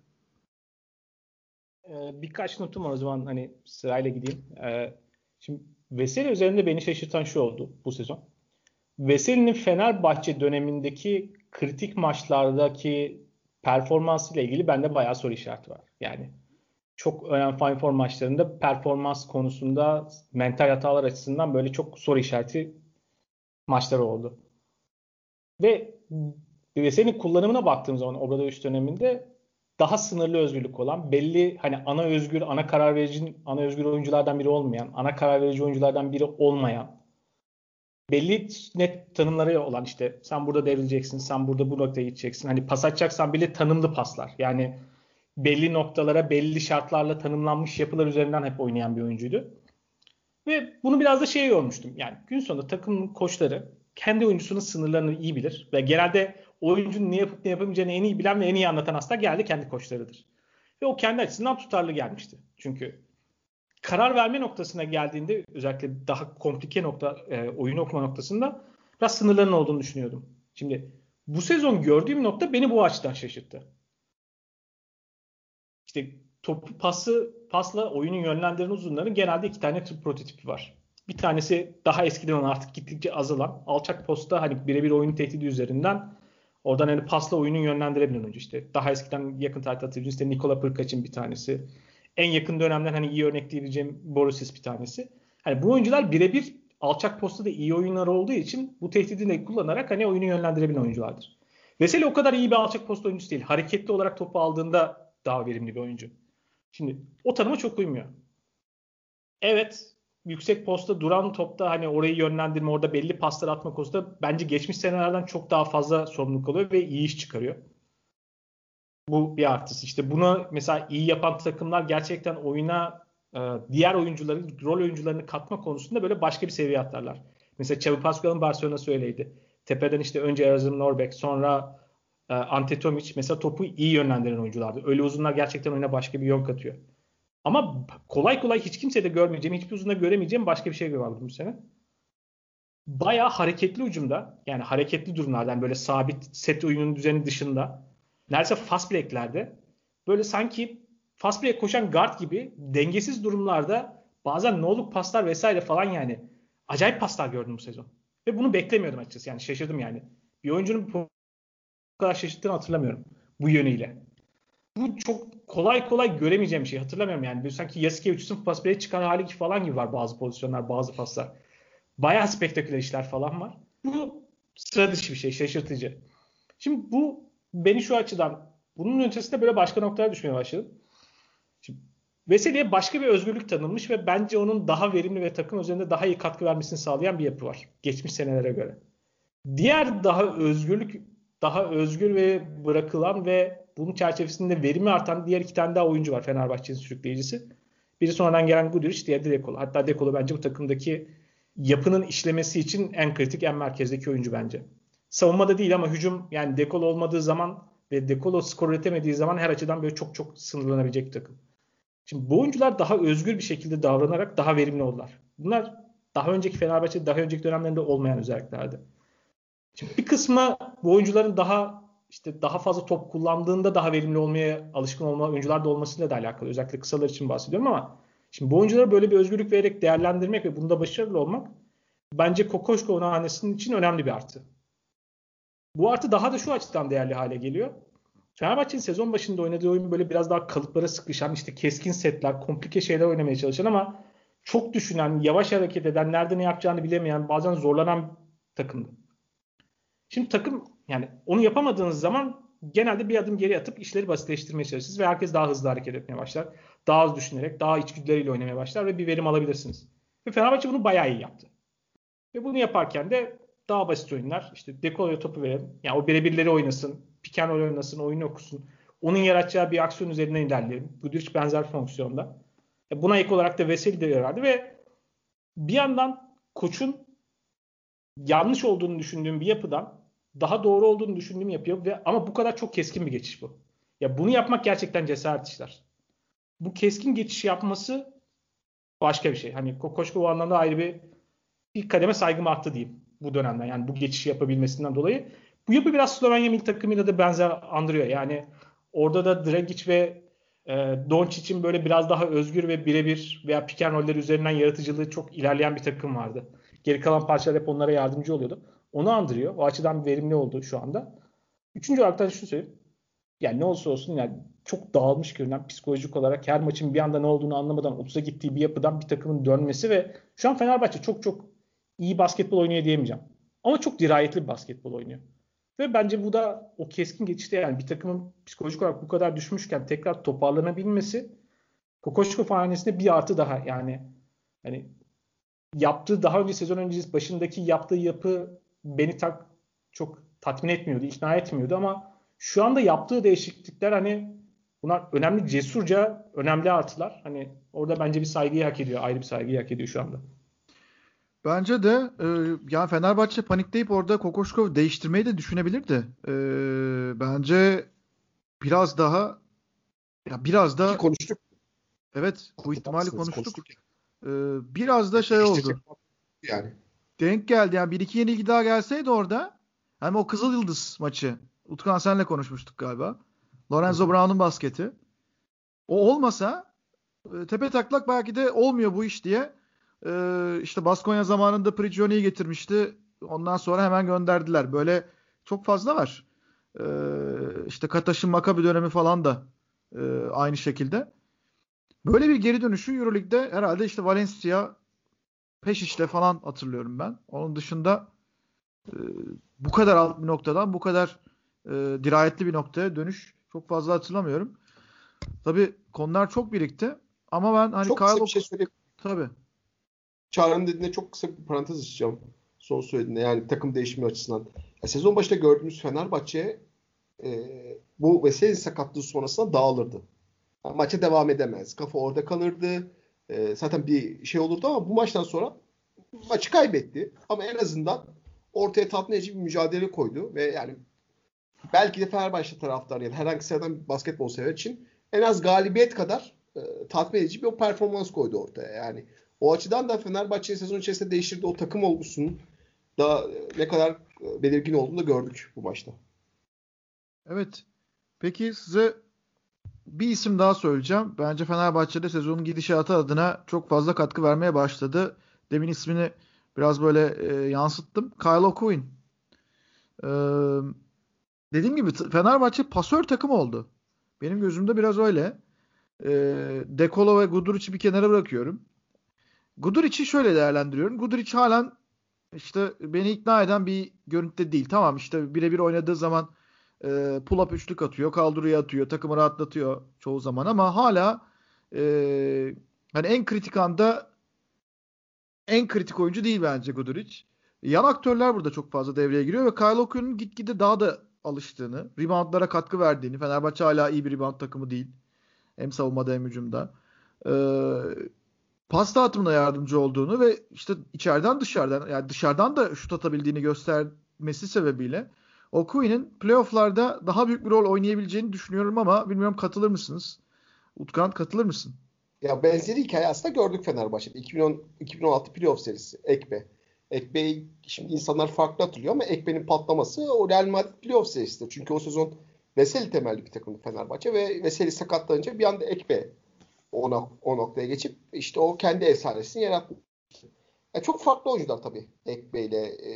Ee, birkaç notum var o zaman hani sırayla gideyim. Ee, şimdi Veseli üzerinde beni şaşırtan şu oldu bu sezon. Veseli'nin Fenerbahçe dönemindeki kritik maçlardaki performansıyla ilgili bende bayağı soru işareti var. Yani çok önemli Final Four maçlarında performans konusunda mental hatalar açısından böyle çok soru işareti maçları oldu. Ve senin kullanımına baktığım zaman Obradoviç döneminde daha sınırlı özgürlük olan, belli hani ana özgür, ana karar verici, ana özgür oyunculardan biri olmayan, ana karar verici oyunculardan biri olmayan, belli net tanımları olan işte sen burada devrileceksin, sen burada bu noktaya gideceksin. Hani pas atacaksan bile tanımlı paslar. Yani belli noktalara, belli şartlarla tanımlanmış yapılar üzerinden hep oynayan bir oyuncuydu. Ve bunu biraz da şeye yormuştum. Yani gün sonunda takım koçları kendi oyuncusunun sınırlarını iyi bilir ve genelde oyuncunun ne yapıp ne yapamayacağını en iyi bilen ve en iyi anlatan aslında geldi kendi koçlarıdır. Ve o kendi açısından tutarlı gelmişti. Çünkü karar verme noktasına geldiğinde özellikle daha komplike nokta e, oyun okuma noktasında biraz sınırların olduğunu düşünüyordum. Şimdi bu sezon gördüğüm nokta beni bu açıdan şaşırttı. İşte topu pası pasla oyunun yönlendiren uzunların genelde iki tane tür prototipi var. Bir tanesi daha eskiden olan artık gittikçe azalan alçak posta hani birebir oyun tehdidi üzerinden oradan hani pasla oyunun yönlendirebilen oyuncu işte. Daha eskiden yakın tarihte hatırlıyorum işte Nikola Pırkaç'ın bir tanesi. En yakın dönemden hani iyi örnek diyebileceğim Borisis bir tanesi. Hani bu oyuncular birebir alçak postada iyi oyunlar olduğu için bu tehdidi de kullanarak hani oyunu yönlendirebilen oyunculardır. Veseli o kadar iyi bir alçak posta oyuncusu değil. Hareketli olarak topu aldığında daha verimli bir oyuncu. Şimdi o tanıma çok uymuyor. Evet yüksek posta duran topta hani orayı yönlendirme orada belli paslar atma konusunda bence geçmiş senelerden çok daha fazla sorumluluk alıyor ve iyi iş çıkarıyor. Bu bir artısı. İşte bunu mesela iyi yapan takımlar gerçekten oyuna e, diğer oyuncuların, rol oyuncularını katma konusunda böyle başka bir seviye atlarlar. Mesela Xavi Pascal'ın Barcelona'sı öyleydi. Tepeden işte önce Erasmus Norbeck sonra e, Ante Tomic mesela topu iyi yönlendiren oyunculardı. Öyle uzunlar gerçekten oyuna başka bir yön katıyor. Ama kolay kolay hiç kimse de görmeyeceğim, hiçbir uzunda göremeyeceğim başka bir şey gördüm bu sene. Bayağı hareketli ucumda, yani hareketli durumlardan böyle sabit set oyunun düzeni dışında neredeyse fast break'lerde böyle sanki fast break koşan guard gibi dengesiz durumlarda bazen no paslar vesaire falan yani acayip paslar gördüm bu sezon. Ve bunu beklemiyordum açıkçası. Yani şaşırdım yani. Bir oyuncunun bu kadar şaşırttığını hatırlamıyorum bu yönüyle. Bu çok kolay kolay göremeyeceğim bir şey. Hatırlamıyorum yani. Böyle sanki Yasikevicius'un pas break çıkan hali falan gibi var bazı pozisyonlar, bazı paslar. Bayağı spektaküler işler falan var. Bu sıra dışı bir şey, şaşırtıcı. Şimdi bu beni şu açıdan bunun ötesinde böyle başka noktalara düşmeye başladım. Şimdi Veseli'ye başka bir özgürlük tanınmış ve bence onun daha verimli ve takım üzerinde daha iyi katkı vermesini sağlayan bir yapı var. Geçmiş senelere göre. Diğer daha özgürlük daha özgür ve bırakılan ve bunun çerçevesinde verimi artan diğer iki tane daha oyuncu var Fenerbahçe'nin sürükleyicisi. Biri sonradan gelen Guduric, diğeri de Dekolo. Hatta Dekolo bence bu takımdaki yapının işlemesi için en kritik, en merkezdeki oyuncu bence. Savunmada değil ama hücum yani Dekolo olmadığı zaman ve Dekolo skor üretemediği zaman her açıdan böyle çok çok sınırlanabilecek bir takım. Şimdi bu oyuncular daha özgür bir şekilde davranarak daha verimli oldular. Bunlar daha önceki Fenerbahçe, daha önceki dönemlerinde olmayan özelliklerdi. Şimdi bir kısmı bu oyuncuların daha işte daha fazla top kullandığında daha verimli olmaya alışkın olma oyuncular da olmasıyla da alakalı. Özellikle kısalar için bahsediyorum ama şimdi bu oyunculara böyle bir özgürlük vererek değerlendirmek ve bunda başarılı olmak bence Kokoşko hanesinin için önemli bir artı. Bu artı daha da şu açıdan değerli hale geliyor. Fenerbahçe'nin sezon başında oynadığı oyun böyle biraz daha kalıplara sıkışan, işte keskin setler, komplike şeyler oynamaya çalışan ama çok düşünen, yavaş hareket eden, nerede ne yapacağını bilemeyen, bazen zorlanan takımdı. Şimdi takım yani onu yapamadığınız zaman genelde bir adım geri atıp işleri basitleştirmeye çalışırsınız ve herkes daha hızlı hareket etmeye başlar. Daha az düşünerek, daha içgüdüleriyle oynamaya başlar ve bir verim alabilirsiniz. Ve Fenerbahçe bunu bayağı iyi yaptı. Ve bunu yaparken de daha basit oyunlar. İşte Dekolo'ya topu verelim. Yani o birebirleri oynasın. Piken oynasın, oyunu okusun. Onun yaratacağı bir aksiyon üzerinden ilerleyelim. Hiç benzer fonksiyonda. E buna ek olarak da Veseli de verdi ve bir yandan koçun yanlış olduğunu düşündüğüm bir yapıdan daha doğru olduğunu düşündüğüm yapıyor ve ama bu kadar çok keskin bir geçiş bu. Ya bunu yapmak gerçekten cesaret işler. Bu keskin geçiş yapması başka bir şey. Hani Kokoşko o anlamda ayrı bir bir kademe saygım arttı diyeyim bu dönemden. Yani bu geçişi yapabilmesinden dolayı. Bu yapı biraz Slovenya milli takımıyla da benzer andırıyor. Yani orada da Dragic ve e, Doncic'in böyle biraz daha özgür ve birebir veya piken roller üzerinden yaratıcılığı çok ilerleyen bir takım vardı. Geri kalan parçalar hep onlara yardımcı oluyordu. Onu andırıyor. O açıdan verimli oldu şu anda. Üçüncü olarak da şunu söyleyeyim. Yani ne olursa olsun yani çok dağılmış görünen psikolojik olarak her maçın bir anda ne olduğunu anlamadan 30'a gittiği bir yapıdan bir takımın dönmesi ve şu an Fenerbahçe çok çok iyi basketbol oynuyor diyemeyeceğim. Ama çok dirayetli bir basketbol oynuyor. Ve bence bu da o keskin geçişte yani bir takımın psikolojik olarak bu kadar düşmüşken tekrar toparlanabilmesi Kokoşko fahanesinde bir artı daha yani hani yaptığı daha önce sezon öncesi başındaki yaptığı yapı beni tak çok tatmin etmiyordu, ikna etmiyordu ama şu anda yaptığı değişiklikler hani bunlar önemli cesurca önemli artılar. Hani orada bence bir saygıyı hak ediyor. Ayrı bir saygıyı hak ediyor şu anda. Bence de e, yani Fenerbahçe panikleyip orada Kokoşkov değiştirmeyi de düşünebilirdi. E, bence biraz daha Ya biraz da Ki konuştuk. Evet, bu ihtimali konuştuk. konuştuk Ee, biraz da şey oldu. Yani. Denk geldi. Yani bir iki yenilgi daha gelseydi orada hem o Kızıl Yıldız maçı. Utkan senle konuşmuştuk galiba. Lorenzo Brown'un basketi. O olmasa e, tepe taklak belki de olmuyor bu iş diye e, işte Baskonya zamanında Prigioni'yi getirmişti. Ondan sonra hemen gönderdiler. Böyle çok fazla var. E, işte Kataş'ın Makabi dönemi falan da e, aynı şekilde. Böyle bir geri dönüşü Euroleague'de herhalde işte Valencia Peşiş'le falan hatırlıyorum ben. Onun dışında e, bu kadar alt bir noktadan bu kadar e, dirayetli bir noktaya dönüş çok fazla hatırlamıyorum. Tabii konular çok birikti. Ama ben hani çok Kyle kısa bir şey söyleyeyim. Tabii. Çağrı'nın dediğine çok kısa bir parantez açacağım. Son söylediğinde yani takım değişimi açısından. Ya, sezon başında gördüğümüz Fenerbahçe e, bu Veseli sakatlığı sonrasında dağılırdı. Yani maça devam edemez. Kafa orada kalırdı. E, zaten bir şey olurdu ama bu maçtan sonra maçı kaybetti. Ama en azından ortaya tatmin edici bir mücadele koydu ve yani belki de Fenerbahçe taraftarı ya da herhangi sıradan bir basketbol sever için en az galibiyet kadar e, tatmin edici bir performans koydu ortaya. Yani o açıdan da Fenerbahçe sezon içerisinde değiştirdiği o takım olgusunun da ne kadar belirgin olduğunu da gördük bu maçta. Evet. Peki size bir isim daha söyleyeceğim. Bence Fenerbahçe'de sezonun gidişatı adına çok fazla katkı vermeye başladı. Demin ismini biraz böyle e, yansıttım. Kyle O'Quinn. Ee, dediğim gibi Fenerbahçe pasör takım oldu. Benim gözümde biraz öyle. Ee, Dekolo ve Guduric'i bir kenara bırakıyorum. Guduric'i şöyle değerlendiriyorum. Guduric halen işte beni ikna eden bir görüntüde değil. Tamam işte birebir oynadığı zaman e, pull-up üçlük atıyor, kaldırıya atıyor, takımı rahatlatıyor çoğu zaman ama hala e, hani en kritik anda en kritik oyuncu değil bence Guduric. Yan aktörler burada çok fazla devreye giriyor ve Kyle O'Quinn'in gitgide daha da alıştığını, reboundlara katkı verdiğini, Fenerbahçe hala iyi bir rebound takımı değil. Hem savunmada hem hücumda. Ee, pas dağıtımına yardımcı olduğunu ve işte içeriden dışarıdan yani dışarıdan da şut atabildiğini göstermesi sebebiyle O'Quinn'in playofflarda daha büyük bir rol oynayabileceğini düşünüyorum ama bilmiyorum katılır mısınız? Utkan katılır mısın? Ya benzeri hikaye aslında gördük Fenerbahçe'de. 2010, 2016 playoff serisi Ekbe. Ekbe'yi şimdi insanlar farklı hatırlıyor ama Ekbe'nin patlaması o Real Madrid playoff serisidir. Çünkü o sezon Veseli temelli bir takımdı Fenerbahçe ve Veseli sakatlanınca bir anda Ekbe o, o noktaya geçip işte o kendi efsanesini yaratmış. Yani çok farklı oyuncular tabii Ekbe ile e,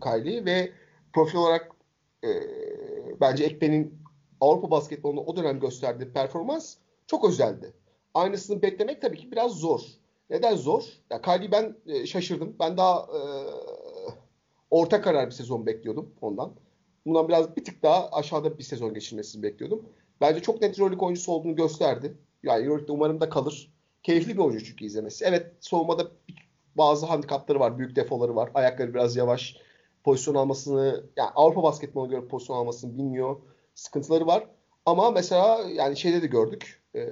Kylie ve profil olarak e, bence Ekbe'nin Avrupa basketbolunda o dönem gösterdiği performans çok özeldi. Aynısını beklemek tabii ki biraz zor. Neden zor? Ya Kylie'yi ben e, şaşırdım. Ben daha e, orta karar bir sezon bekliyordum ondan. Bundan biraz bir tık daha aşağıda bir sezon geçirmesini bekliyordum. Bence çok net Euroleague oyuncusu olduğunu gösterdi. Yani Euroleague'de umarım da kalır. Keyifli bir oyuncu çünkü izlemesi. Evet soğumada bazı handikapları var, büyük defoları var. Ayakları biraz yavaş. Pozisyon almasını, yani Avrupa basketboluna göre pozisyon almasını bilmiyor. Sıkıntıları var. Ama mesela yani şeyde de gördük. E,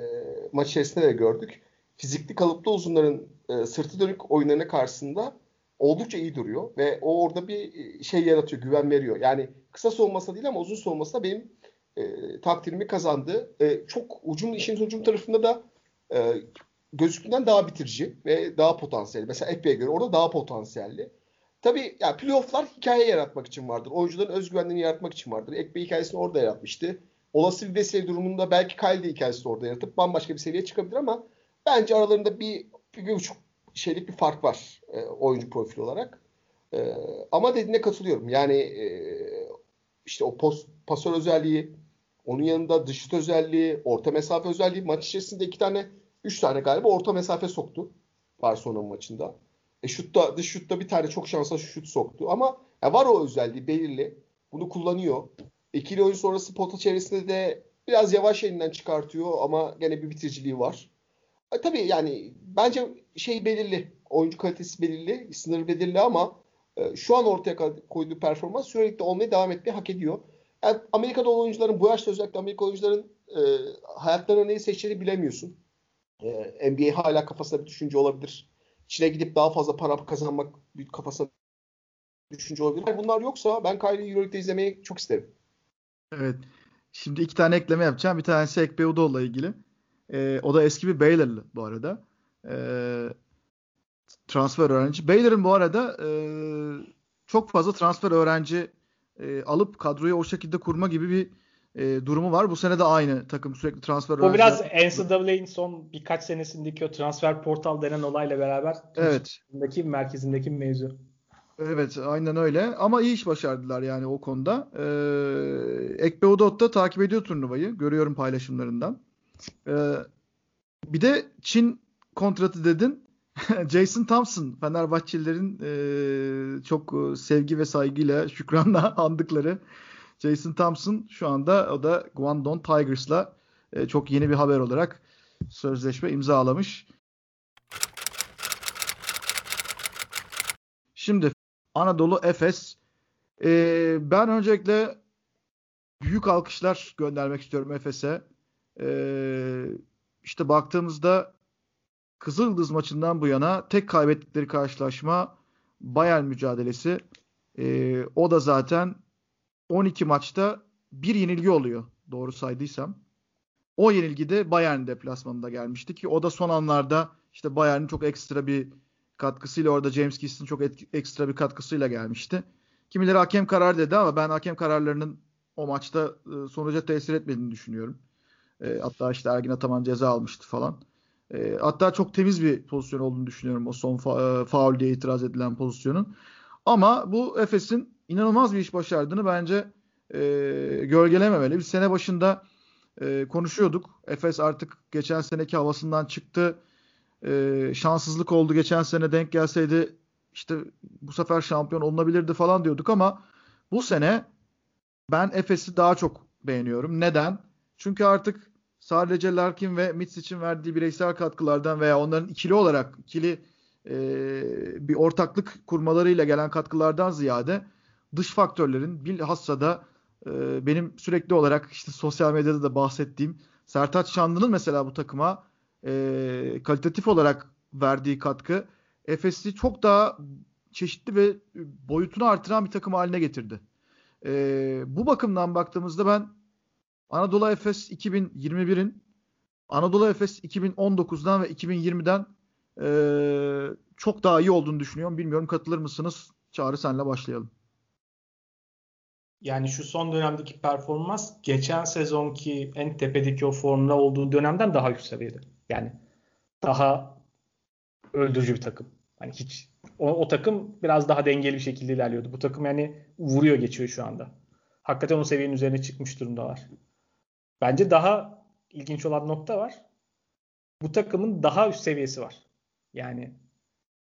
maç içerisinde de gördük. Fizikli kalıplı uzunların e, sırtı dönük oyunlarına karşısında oldukça iyi duruyor. Ve o orada bir şey yaratıyor, güven veriyor. Yani kısa soğuması değil ama uzun soğuması da benim e, takdirimi kazandı. E, çok ucum işin ucum tarafında da e, gözüktüğünden daha bitirici ve daha potansiyelli. Mesela Ekbe'ye göre orada daha potansiyelli. Tabii yani playofflar hikaye yaratmak için vardır. Oyuncuların özgüvenliğini yaratmak için vardır. Ekbe hikayesini orada yaratmıştı. Olası bir vesile durumunda belki Kyle hikayesini orada yaratıp bambaşka bir seviyeye çıkabilir ama bence aralarında bir, bir, bir buçuk şeylik bir fark var e, oyuncu profili olarak. E, ama dediğine katılıyorum. Yani e, işte o post, pasör özelliği, onun yanında dış özelliği, orta mesafe özelliği maç içerisinde iki tane, üç tane galiba orta mesafe soktu Barcelona maçında. E şutta, dış şutta bir tane çok şanslı şut soktu ama ya var o özelliği belirli. Bunu kullanıyor. İkili oyun sonrası pota çevresinde de biraz yavaş elinden çıkartıyor ama gene bir bitiriciliği var. E, tabii yani bence şey belirli. Oyuncu kalitesi belirli. Sınır belirli ama e, şu an ortaya koyduğu performans sürekli olmaya devam etmeyi hak ediyor. Yani Amerika'da oyuncuların bu yaşta özellikle Amerika oyuncuların e, hayatlarına neyi seçeceğini bilemiyorsun. E, NBA hala kafasında bir düşünce olabilir. İçine gidip daha fazla para kazanmak bir kafasında düşünce olabilir. Bunlar yoksa ben Kyrie'yi Euroleague'de izlemeyi çok isterim. Evet. Şimdi iki tane ekleme yapacağım. Bir tanesi Ekpe Udoğ'la ilgili. E, o da eski bir Baylor'lı bu arada. E, transfer öğrenci. Baylor'ın bu arada e, çok fazla transfer öğrenci e, alıp kadroyu o şekilde kurma gibi bir e, durumu var. Bu sene de aynı takım sürekli transfer Bu biraz NCAA'nin son birkaç senesindeki o transfer portal denen olayla beraber evet. merkezindeki mevzu. Evet aynen öyle ama iyi iş başardılar yani o konuda. Ee, Ekbe Udot da takip ediyor turnuvayı. Görüyorum paylaşımlarından. Ee, bir de Çin kontratı dedin. Jason Thompson Fenerbahçelilerin e, çok sevgi ve saygıyla şükranla andıkları Jason Thompson şu anda o da Guangdong Tigers'la e, çok yeni bir haber olarak sözleşme imzalamış. Şimdi Anadolu Efes. Ee, ben öncelikle büyük alkışlar göndermek istiyorum Efes'e. Ee, işte baktığımızda Kızıldız maçından bu yana tek kaybettikleri karşılaşma Bayern mücadelesi. Ee, o da zaten 12 maçta bir yenilgi oluyor. Doğru saydıysam. O yenilgi de Bayern deplasmanında gelmişti ki o da son anlarda işte Bayern'in çok ekstra bir katkısıyla orada James Giss'in çok et, ekstra bir katkısıyla gelmişti. Kimileri hakem karar dedi ama ben hakem kararlarının o maçta e, sonuca tesir etmediğini düşünüyorum. E, hatta işte Ergin Ataman ceza almıştı falan. E, hatta çok temiz bir pozisyon olduğunu düşünüyorum o son fa- e, faul diye itiraz edilen pozisyonun. Ama bu Efes'in inanılmaz bir iş başardığını bence e, gölgelememeli. Biz sene başında e, konuşuyorduk. Efes artık geçen seneki havasından çıktı e, şanssızlık oldu geçen sene denk gelseydi işte bu sefer şampiyon olunabilirdi falan diyorduk ama bu sene ben Efes'i daha çok beğeniyorum. Neden? Çünkü artık sadece Larkin ve Mitz için verdiği bireysel katkılardan veya onların ikili olarak ikili e, bir ortaklık kurmalarıyla gelen katkılardan ziyade dış faktörlerin bilhassa da e, benim sürekli olarak işte sosyal medyada da bahsettiğim Sertaç Şanlı'nın mesela bu takıma e, kalitatif olarak verdiği katkı Efes'i çok daha çeşitli ve boyutunu artıran bir takım haline getirdi. E, bu bakımdan baktığımızda ben Anadolu Efes 2021'in Anadolu Efes 2019'dan ve 2020'den e, çok daha iyi olduğunu düşünüyorum. Bilmiyorum katılır mısınız? Çağrı senle başlayalım. Yani şu son dönemdeki performans geçen sezonki en tepedeki o formda olduğu dönemden daha üst seviyede. Yani daha öldürücü bir takım. Hani hiç o, o takım biraz daha dengeli bir şekilde ilerliyordu. Bu takım yani vuruyor geçiyor şu anda. Hakikaten o seviyenin üzerine çıkmış durumdalar. Bence daha ilginç olan nokta var. Bu takımın daha üst seviyesi var. Yani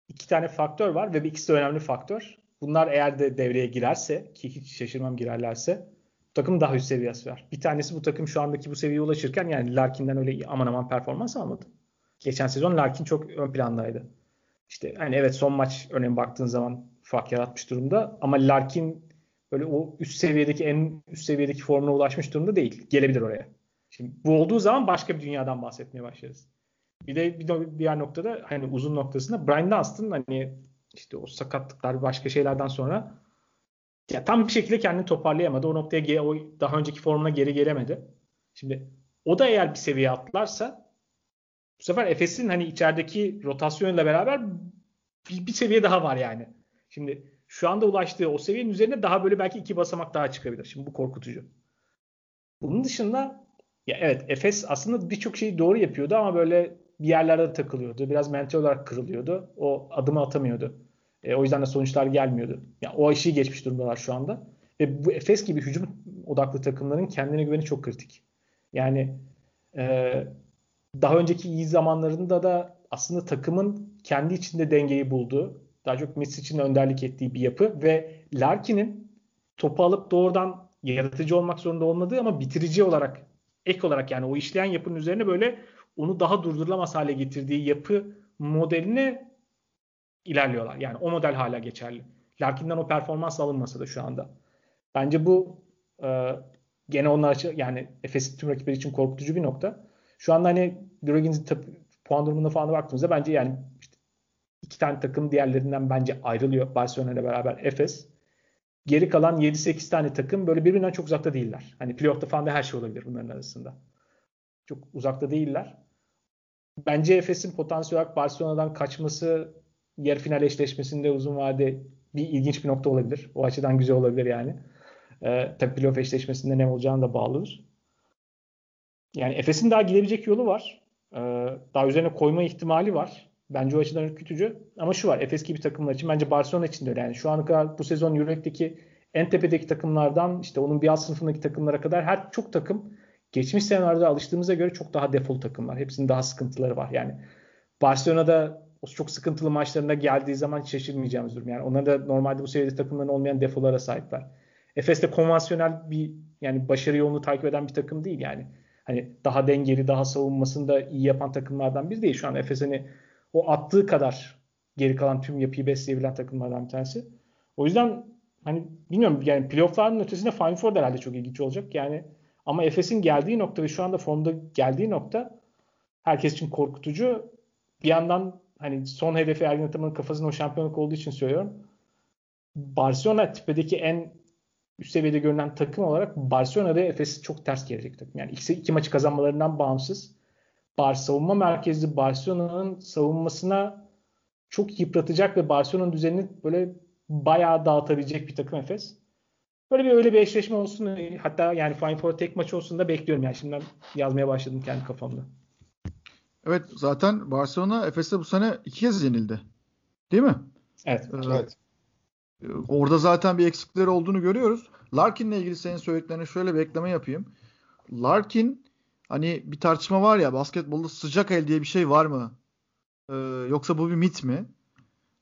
iki tane faktör var ve ikisi de önemli faktör. Bunlar eğer de devreye girerse ki hiç şaşırmam girerlerse bu takım daha üst seviyesi var. Bir tanesi bu takım şu andaki bu seviyeye ulaşırken yani Larkin'den öyle aman aman performans almadı. Geçen sezon Larkin çok ön plandaydı. İşte hani evet son maç örneğin baktığın zaman fark yaratmış durumda ama Larkin böyle o üst seviyedeki en üst seviyedeki formuna ulaşmış durumda değil. Gelebilir oraya. Şimdi bu olduğu zaman başka bir dünyadan bahsetmeye başlarız. Bir de bir diğer noktada hani uzun noktasında Brian Dunstan hani işte o sakatlıklar başka şeylerden sonra ya tam bir şekilde kendini toparlayamadı. O noktaya o daha önceki formuna geri gelemedi. Şimdi o da eğer bir seviye atlarsa bu sefer Efes'in hani içerideki rotasyonla beraber bir, bir seviye daha var yani. Şimdi şu anda ulaştığı o seviyenin üzerine daha böyle belki iki basamak daha çıkabilir. Şimdi bu korkutucu. Bunun dışında ya evet Efes aslında birçok şeyi doğru yapıyordu ama böyle bir yerlerde takılıyordu. Biraz mental olarak kırılıyordu. O adımı atamıyordu. E, o yüzden de sonuçlar gelmiyordu. Yani o işi geçmiş durumdalar şu anda. Ve bu Efes gibi hücum odaklı takımların kendine güveni çok kritik. Yani e, daha önceki iyi zamanlarında da aslında takımın kendi içinde dengeyi bulduğu, daha çok Messi için önderlik ettiği bir yapı ve Larkin'in topu alıp doğrudan yaratıcı olmak zorunda olmadığı ama bitirici olarak ek olarak yani o işleyen yapının üzerine böyle onu daha durdurulamaz hale getirdiği yapı modeline ilerliyorlar. Yani o model hala geçerli. Larkin'den o performans alınmasa da şu anda. Bence bu e, gene onlar için yani Efes'in tüm rakipleri için korkutucu bir nokta. Şu anda hani Eurogens'in puan durumuna falan baktığımızda bence yani işte iki tane takım diğerlerinden bence ayrılıyor Barcelona ile beraber Efes. geri kalan 7-8 tane takım böyle birbirinden çok uzakta değiller. Hani playoff'ta falan da her şey olabilir bunların arasında. Çok uzakta değiller. Bence Efes'in potansiyel olarak Barcelona'dan kaçması yarı final eşleşmesinde uzun vade bir ilginç bir nokta olabilir. O açıdan güzel olabilir yani. Ee, tabii playoff eşleşmesinde ne olacağını da bağlıdır. Yani Efes'in daha gidebilecek yolu var. Ee, daha üzerine koyma ihtimali var. Bence o açıdan ürkütücü. Ama şu var. Efes gibi takımlar için bence Barcelona için de öyle. Yani şu ana kadar bu sezon Euroleague'deki en tepedeki takımlardan işte onun bir alt sınıfındaki takımlara kadar her çok takım geçmiş senelerde alıştığımıza göre çok daha defol takımlar. Hepsinin daha sıkıntıları var. Yani Barcelona'da o çok sıkıntılı maçlarında geldiği zaman şaşırmayacağımız durum. Yani onlar da normalde bu seviyede takımların olmayan defolara sahipler. Efes de konvansiyonel bir yani başarı yolunu takip eden bir takım değil yani. Hani daha dengeli, daha savunmasında iyi yapan takımlardan biri değil. Şu an Efes hani o attığı kadar geri kalan tüm yapıyı besleyebilen takımlardan bir tanesi. O yüzden hani bilmiyorum yani playoff'ların ötesinde Final Four herhalde çok ilginç olacak. Yani ama Efes'in geldiği nokta ve şu anda formda geldiği nokta herkes için korkutucu. Bir yandan hani son hedefi Ergin Ataman'ın kafasında o şampiyonluk olduğu için söylüyorum. Barcelona tipedeki en üst seviyede görünen takım olarak Barcelona'da Efes çok ters gelecek takım. Yani iki, iki maçı kazanmalarından bağımsız Bar savunma merkezli Barcelona'nın savunmasına çok yıpratacak ve Barcelona'nın düzenini böyle bayağı dağıtabilecek bir takım Efes. Böyle bir öyle bir eşleşme olsun. Hatta yani Final Four tek maç olsun da bekliyorum yani. Şimdiden yazmaya başladım kendi kafamda. Evet zaten Barcelona Efes'te bu sene iki kez yenildi. Değil mi? Evet. Ee, evet. Orada zaten bir eksikleri olduğunu görüyoruz. Larkin'le ilgili senin söylediklerine şöyle bir ekleme yapayım. Larkin hani bir tartışma var ya basketbolda sıcak el diye bir şey var mı? Ee, yoksa bu bir mit mi?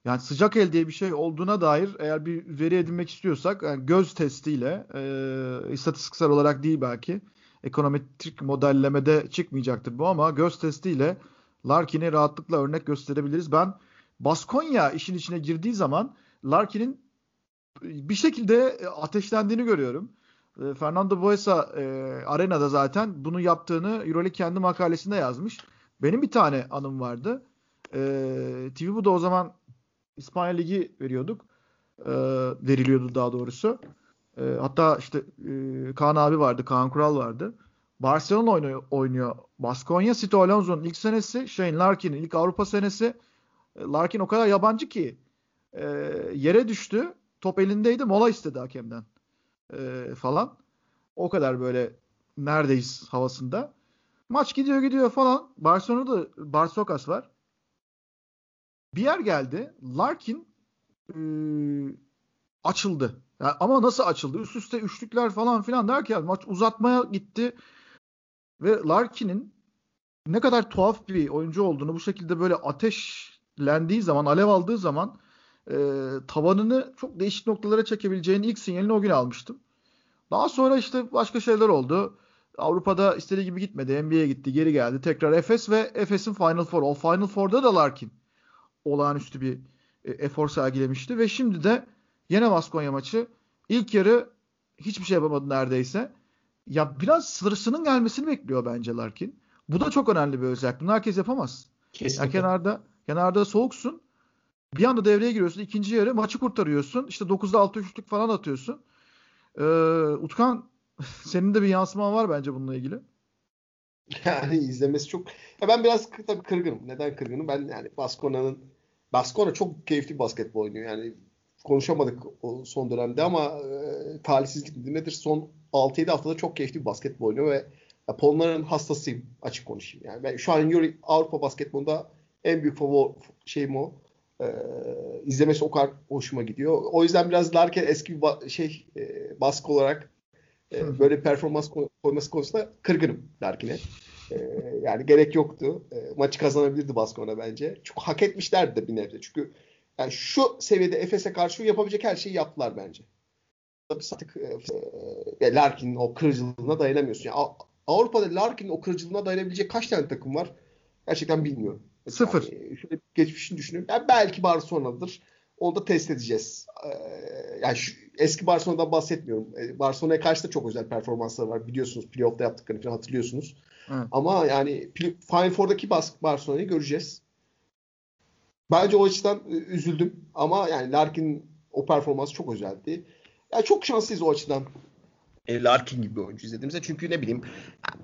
Yani sıcak el diye bir şey olduğuna dair eğer bir veri edinmek istiyorsak yani göz testiyle e, istatistiksel olarak değil belki ekonometrik modellemede çıkmayacaktır bu ama göz testiyle Larkin'i rahatlıkla örnek gösterebiliriz. Ben Baskonya işin içine girdiği zaman Larkin'in bir şekilde ateşlendiğini görüyorum. E, Fernando Boesa e, arenada zaten bunu yaptığını Euroleague kendi makalesinde yazmış. Benim bir tane anım vardı. E, TV bu da o zaman İspanya Ligi veriyorduk. E, veriliyordu daha doğrusu. E, hatta işte e, Kaan abi vardı, Kaan Kural vardı. Barcelona oynuyor, oynuyor. Baskonya City Alonso'nun ilk senesi, Shane Larkin'in ilk Avrupa senesi. E, Larkin o kadar yabancı ki e, yere düştü. Top elindeydi. Mola istedi hakemden. E, falan. O kadar böyle neredeyiz havasında. Maç gidiyor gidiyor falan. Barcelona'da Barsokas var. Bir yer geldi. Larkin e, açıldı. Yani ama nasıl açıldı? Üst üste üçlükler falan filan derken maç uzatmaya gitti. Ve Larkin'in ne kadar tuhaf bir oyuncu olduğunu bu şekilde böyle ateşlendiği zaman, alev aldığı zaman e, tavanını çok değişik noktalara çekebileceğini ilk sinyalini o gün almıştım. Daha sonra işte başka şeyler oldu. Avrupa'da istediği gibi gitmedi. NBA'ye gitti, geri geldi. Tekrar Efes ve Efes'in Final Four. O Final Four'da da Larkin olağanüstü bir e, efor sergilemişti ve şimdi de yine Baskonya maçı ilk yarı hiçbir şey yapamadı neredeyse. Ya biraz sırasının gelmesini bekliyor bence Larkin. Bu da çok önemli bir özellik. Bunu herkes yapamaz. Kesinlikle. Ya kenarda kenarda soğuksun. Bir anda devreye giriyorsun. ikinci yarı maçı kurtarıyorsun. İşte 9'da 6 üçlük falan atıyorsun. Ee, Utkan senin de bir yansıman var bence bununla ilgili. Yani izlemesi çok... Ya ben biraz tabii kırgınım. Neden kırgınım? Ben yani Baskona'nın Baskona çok keyifli basketbol oynuyor. Yani konuşamadık o son dönemde ama e, talihsizlik nedir? Son 6-7 haftada çok keyifli bir basketbol oynuyor ve Polonların hastasıyım açık konuşayım. Yani ben şu an Euro, Avrupa basketbolunda en büyük favori şeyim o. Ee, izlemesi o kadar hoşuma gidiyor. O yüzden biraz Larkin eski bir şey e, baskı olarak e, böyle performans koyması konusunda kırgınım Larkin'e. E, yani gerek yoktu. E, maçı kazanabilirdi Baskona bence. Çok hak etmişlerdi de bir nebze. Çünkü yani şu seviyede Efes'e karşı yapabilecek her şeyi yaptılar bence. Tabii artık e, e, Larkin'in o kırıcılığına dayanamıyorsun. Yani, Avrupa'da Larkin'in o kırıcılığına dayanabilecek kaç tane takım var? Gerçekten bilmiyorum. Sıfır. Yani, şöyle geçmişini düşünüyorum. Yani belki Barcelona'dır. Onu da test edeceğiz. Ee, yani şu, eski Barcelona'dan bahsetmiyorum. Ee, Barcelona'ya karşı da çok özel performanslar var. Biliyorsunuz playoff'ta yaptıklarını falan hatırlıyorsunuz. Evet. Ama yani Final Four'daki Barcelona'yı göreceğiz. Bence o açıdan üzüldüm. Ama yani Larkin o performans çok özeldi. Yani çok şanslıyız o açıdan. E, Larkin gibi bir oyuncu izlediğimizde. Çünkü ne bileyim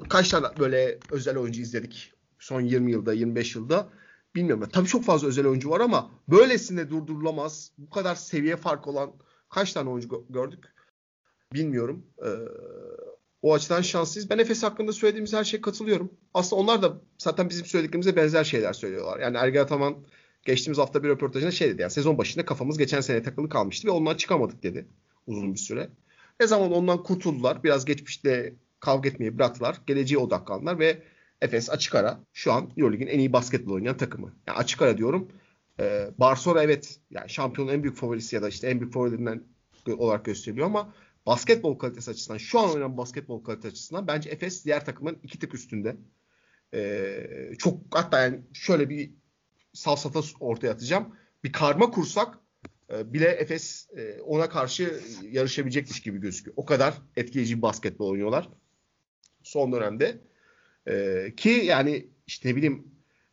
kaç tane böyle özel oyuncu izledik son 20 yılda 25 yılda bilmiyorum. Tabii çok fazla özel oyuncu var ama böylesine durdurulamaz. Bu kadar seviye fark olan kaç tane oyuncu gördük bilmiyorum. Ee, o açıdan şanslıyız. Ben Efes hakkında söylediğimiz her şeye katılıyorum. Aslında onlar da zaten bizim söylediklerimize benzer şeyler söylüyorlar. Yani Ergen Ataman geçtiğimiz hafta bir röportajında şey dedi. Yani sezon başında kafamız geçen sene takılı kalmıştı ve ondan çıkamadık dedi uzun bir süre. Ne zaman ondan kurtuldular. Biraz geçmişte kavga etmeyi bıraktılar. Geleceğe odaklandılar ve Efes açık ara şu an Euroleague'in en iyi basketbol oynayan takımı. Yani açık ara diyorum. Ee, Barcelona evet yani şampiyonun en büyük favorisi ya da işte en büyük favorilerinden olarak gösteriliyor ama basketbol kalitesi açısından şu an oynanan basketbol kalitesi açısından bence Efes diğer takımın iki tık üstünde. Ee, çok hatta yani şöyle bir safsata ortaya atacağım. Bir karma kursak e, bile Efes e, ona karşı yarışabilecekmiş gibi gözüküyor. O kadar etkileyici bir basketbol oynuyorlar. Son dönemde. E, ki yani işte ne bileyim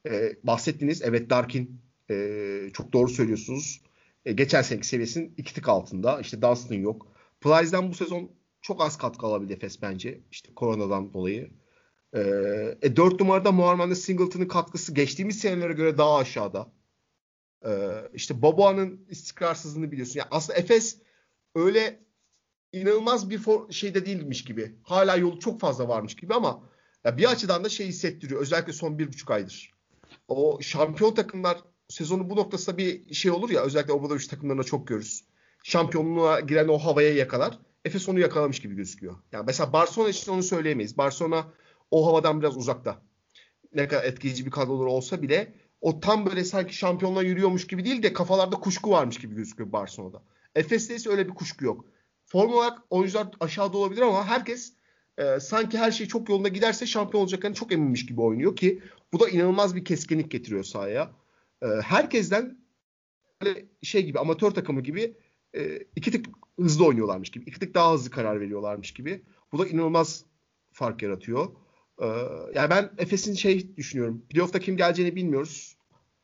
e, bahsettiğiniz evet Darkin e, çok doğru söylüyorsunuz. E, geçen seneki seviyesinin iki tık altında. İşte Dunstan yok. Plyce'den bu sezon çok az katkı alabildi Efes bence. İşte koronadan dolayı. E, e, 4 numarada Muharman'da Singleton'ın katkısı geçtiğimiz senelere göre daha aşağıda. E, işte Boboa'nın istikrarsızlığını biliyorsun. Yani aslında Efes öyle inanılmaz bir for- şeyde değilmiş gibi. Hala yolu çok fazla varmış gibi ama ya bir açıdan da şey hissettiriyor. Özellikle son bir buçuk aydır. O şampiyon takımlar sezonu bu noktasında bir şey olur ya özellikle Obradoviç takımlarına çok görürüz. Şampiyonluğa giren o havaya yakalar. Efes onu yakalamış gibi gözüküyor. Yani mesela Barcelona için onu söyleyemeyiz. Barcelona o havadan biraz uzakta. Ne kadar etkileyici bir kadroları olsa bile o tam böyle sanki şampiyonluğa yürüyormuş gibi değil de kafalarda kuşku varmış gibi gözüküyor Barcelona'da. Efes'te ise öyle bir kuşku yok. Form olarak oyuncular aşağıda olabilir ama herkes e, sanki her şey çok yolunda giderse şampiyon olacaklarını çok eminmiş gibi oynuyor ki bu da inanılmaz bir keskinlik getiriyor sahaya. E, herkesten şey gibi amatör takımı gibi e, iki tık hızlı oynuyorlarmış gibi. iki tık daha hızlı karar veriyorlarmış gibi. Bu da inanılmaz fark yaratıyor. E, yani ben Efes'in şey düşünüyorum. Playoff'ta kim geleceğini bilmiyoruz.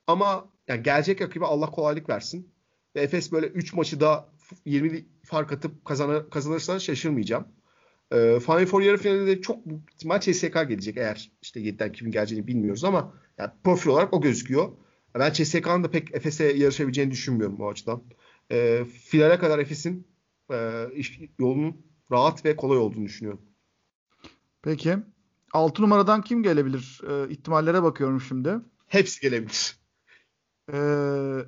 Ama yani gelecek rakibe Allah kolaylık versin. Ve Efes böyle 3 maçı da 20 fark atıp kazanır, kazanırsa şaşırmayacağım. E, Final Four yarı finalinde çok ihtimal CSK gelecek eğer işte 7'den kimin geleceğini bilmiyoruz ama yani profil olarak o gözüküyor. Ben CSK'nın da pek Efes'e yarışabileceğini düşünmüyorum bu açıdan. E, finale kadar Efes'in e, iş, yolunun rahat ve kolay olduğunu düşünüyorum. Peki. 6 numaradan kim gelebilir? E, ihtimallere bakıyorum şimdi. Hepsi gelebilir. E,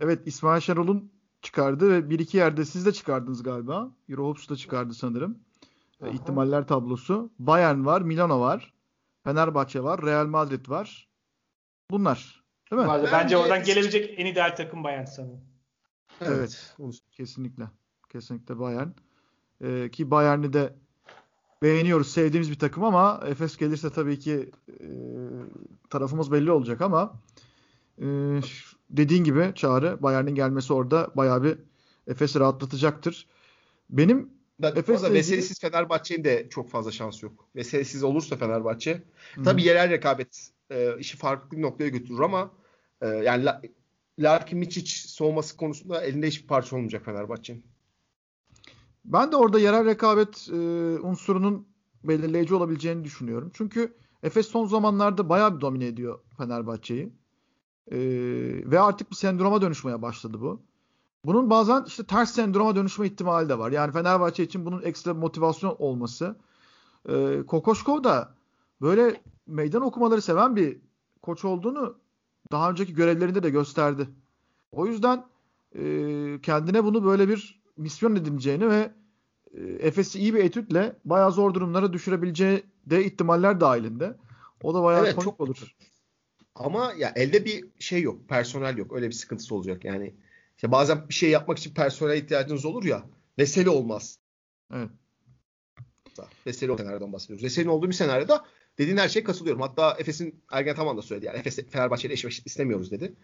evet İsmail Şenol'un çıkardı ve bir iki yerde siz de çıkardınız galiba. Eurohopes da çıkardı sanırım. E, ihtimaller tablosu. Bayern var, Milano var. Fenerbahçe var, Real Madrid var. Bunlar. Değil mi? Bence, Bence oradan gelebilecek en ideal takım Bayern sanırım. Evet. evet. Kesinlikle. Kesinlikle Bayern. Ee, ki Bayern'i de beğeniyoruz. Sevdiğimiz bir takım ama Efes gelirse tabii ki e, tarafımız belli olacak ama e, dediğin gibi Çağrı Bayern'in gelmesi orada bayağı bir Efes'i rahatlatacaktır. Benim Efes'le Veselisiz Fenerbahçe'nin de çok fazla şansı yok. Veselisiz olursa Fenerbahçe Hı-hı. tabii yerel rekabet e, işi farklı bir noktaya götürür ama e, yani La, Larkin Miçic soğuması konusunda elinde hiçbir parça olmayacak Fenerbahçe'nin. Ben de orada yerel rekabet e, unsurunun belirleyici olabileceğini düşünüyorum. Çünkü Efes son zamanlarda bayağı bir domine ediyor Fenerbahçe'yi. E, ve artık bir sendroma dönüşmeye başladı bu. Bunun bazen işte ters sendroma dönüşme ihtimali de var. Yani Fenerbahçe için bunun ekstra motivasyon olması. E, Kokoşkov da böyle meydan okumaları seven bir koç olduğunu daha önceki görevlerinde de gösterdi. O yüzden e, kendine bunu böyle bir misyon edineceğini ve e, Efes'i iyi bir etütle bayağı zor durumlara düşürebileceği de ihtimaller dahilinde. O da bayağı evet, çok olur. Ama ya elde bir şey yok, personel yok. Öyle bir sıkıntısı olacak. Yani işte bazen bir şey yapmak için personel ihtiyacınız olur ya. Veseli olmaz. Evet. Veseli senaryodan bahsediyoruz. Veseli olduğu bir senaryoda dediğin her şeye katılıyorum. Hatta Efes'in Ergen Taman da söyledi. Yani Efes Fenerbahçe'yle eşleşmek istemiyoruz dedi.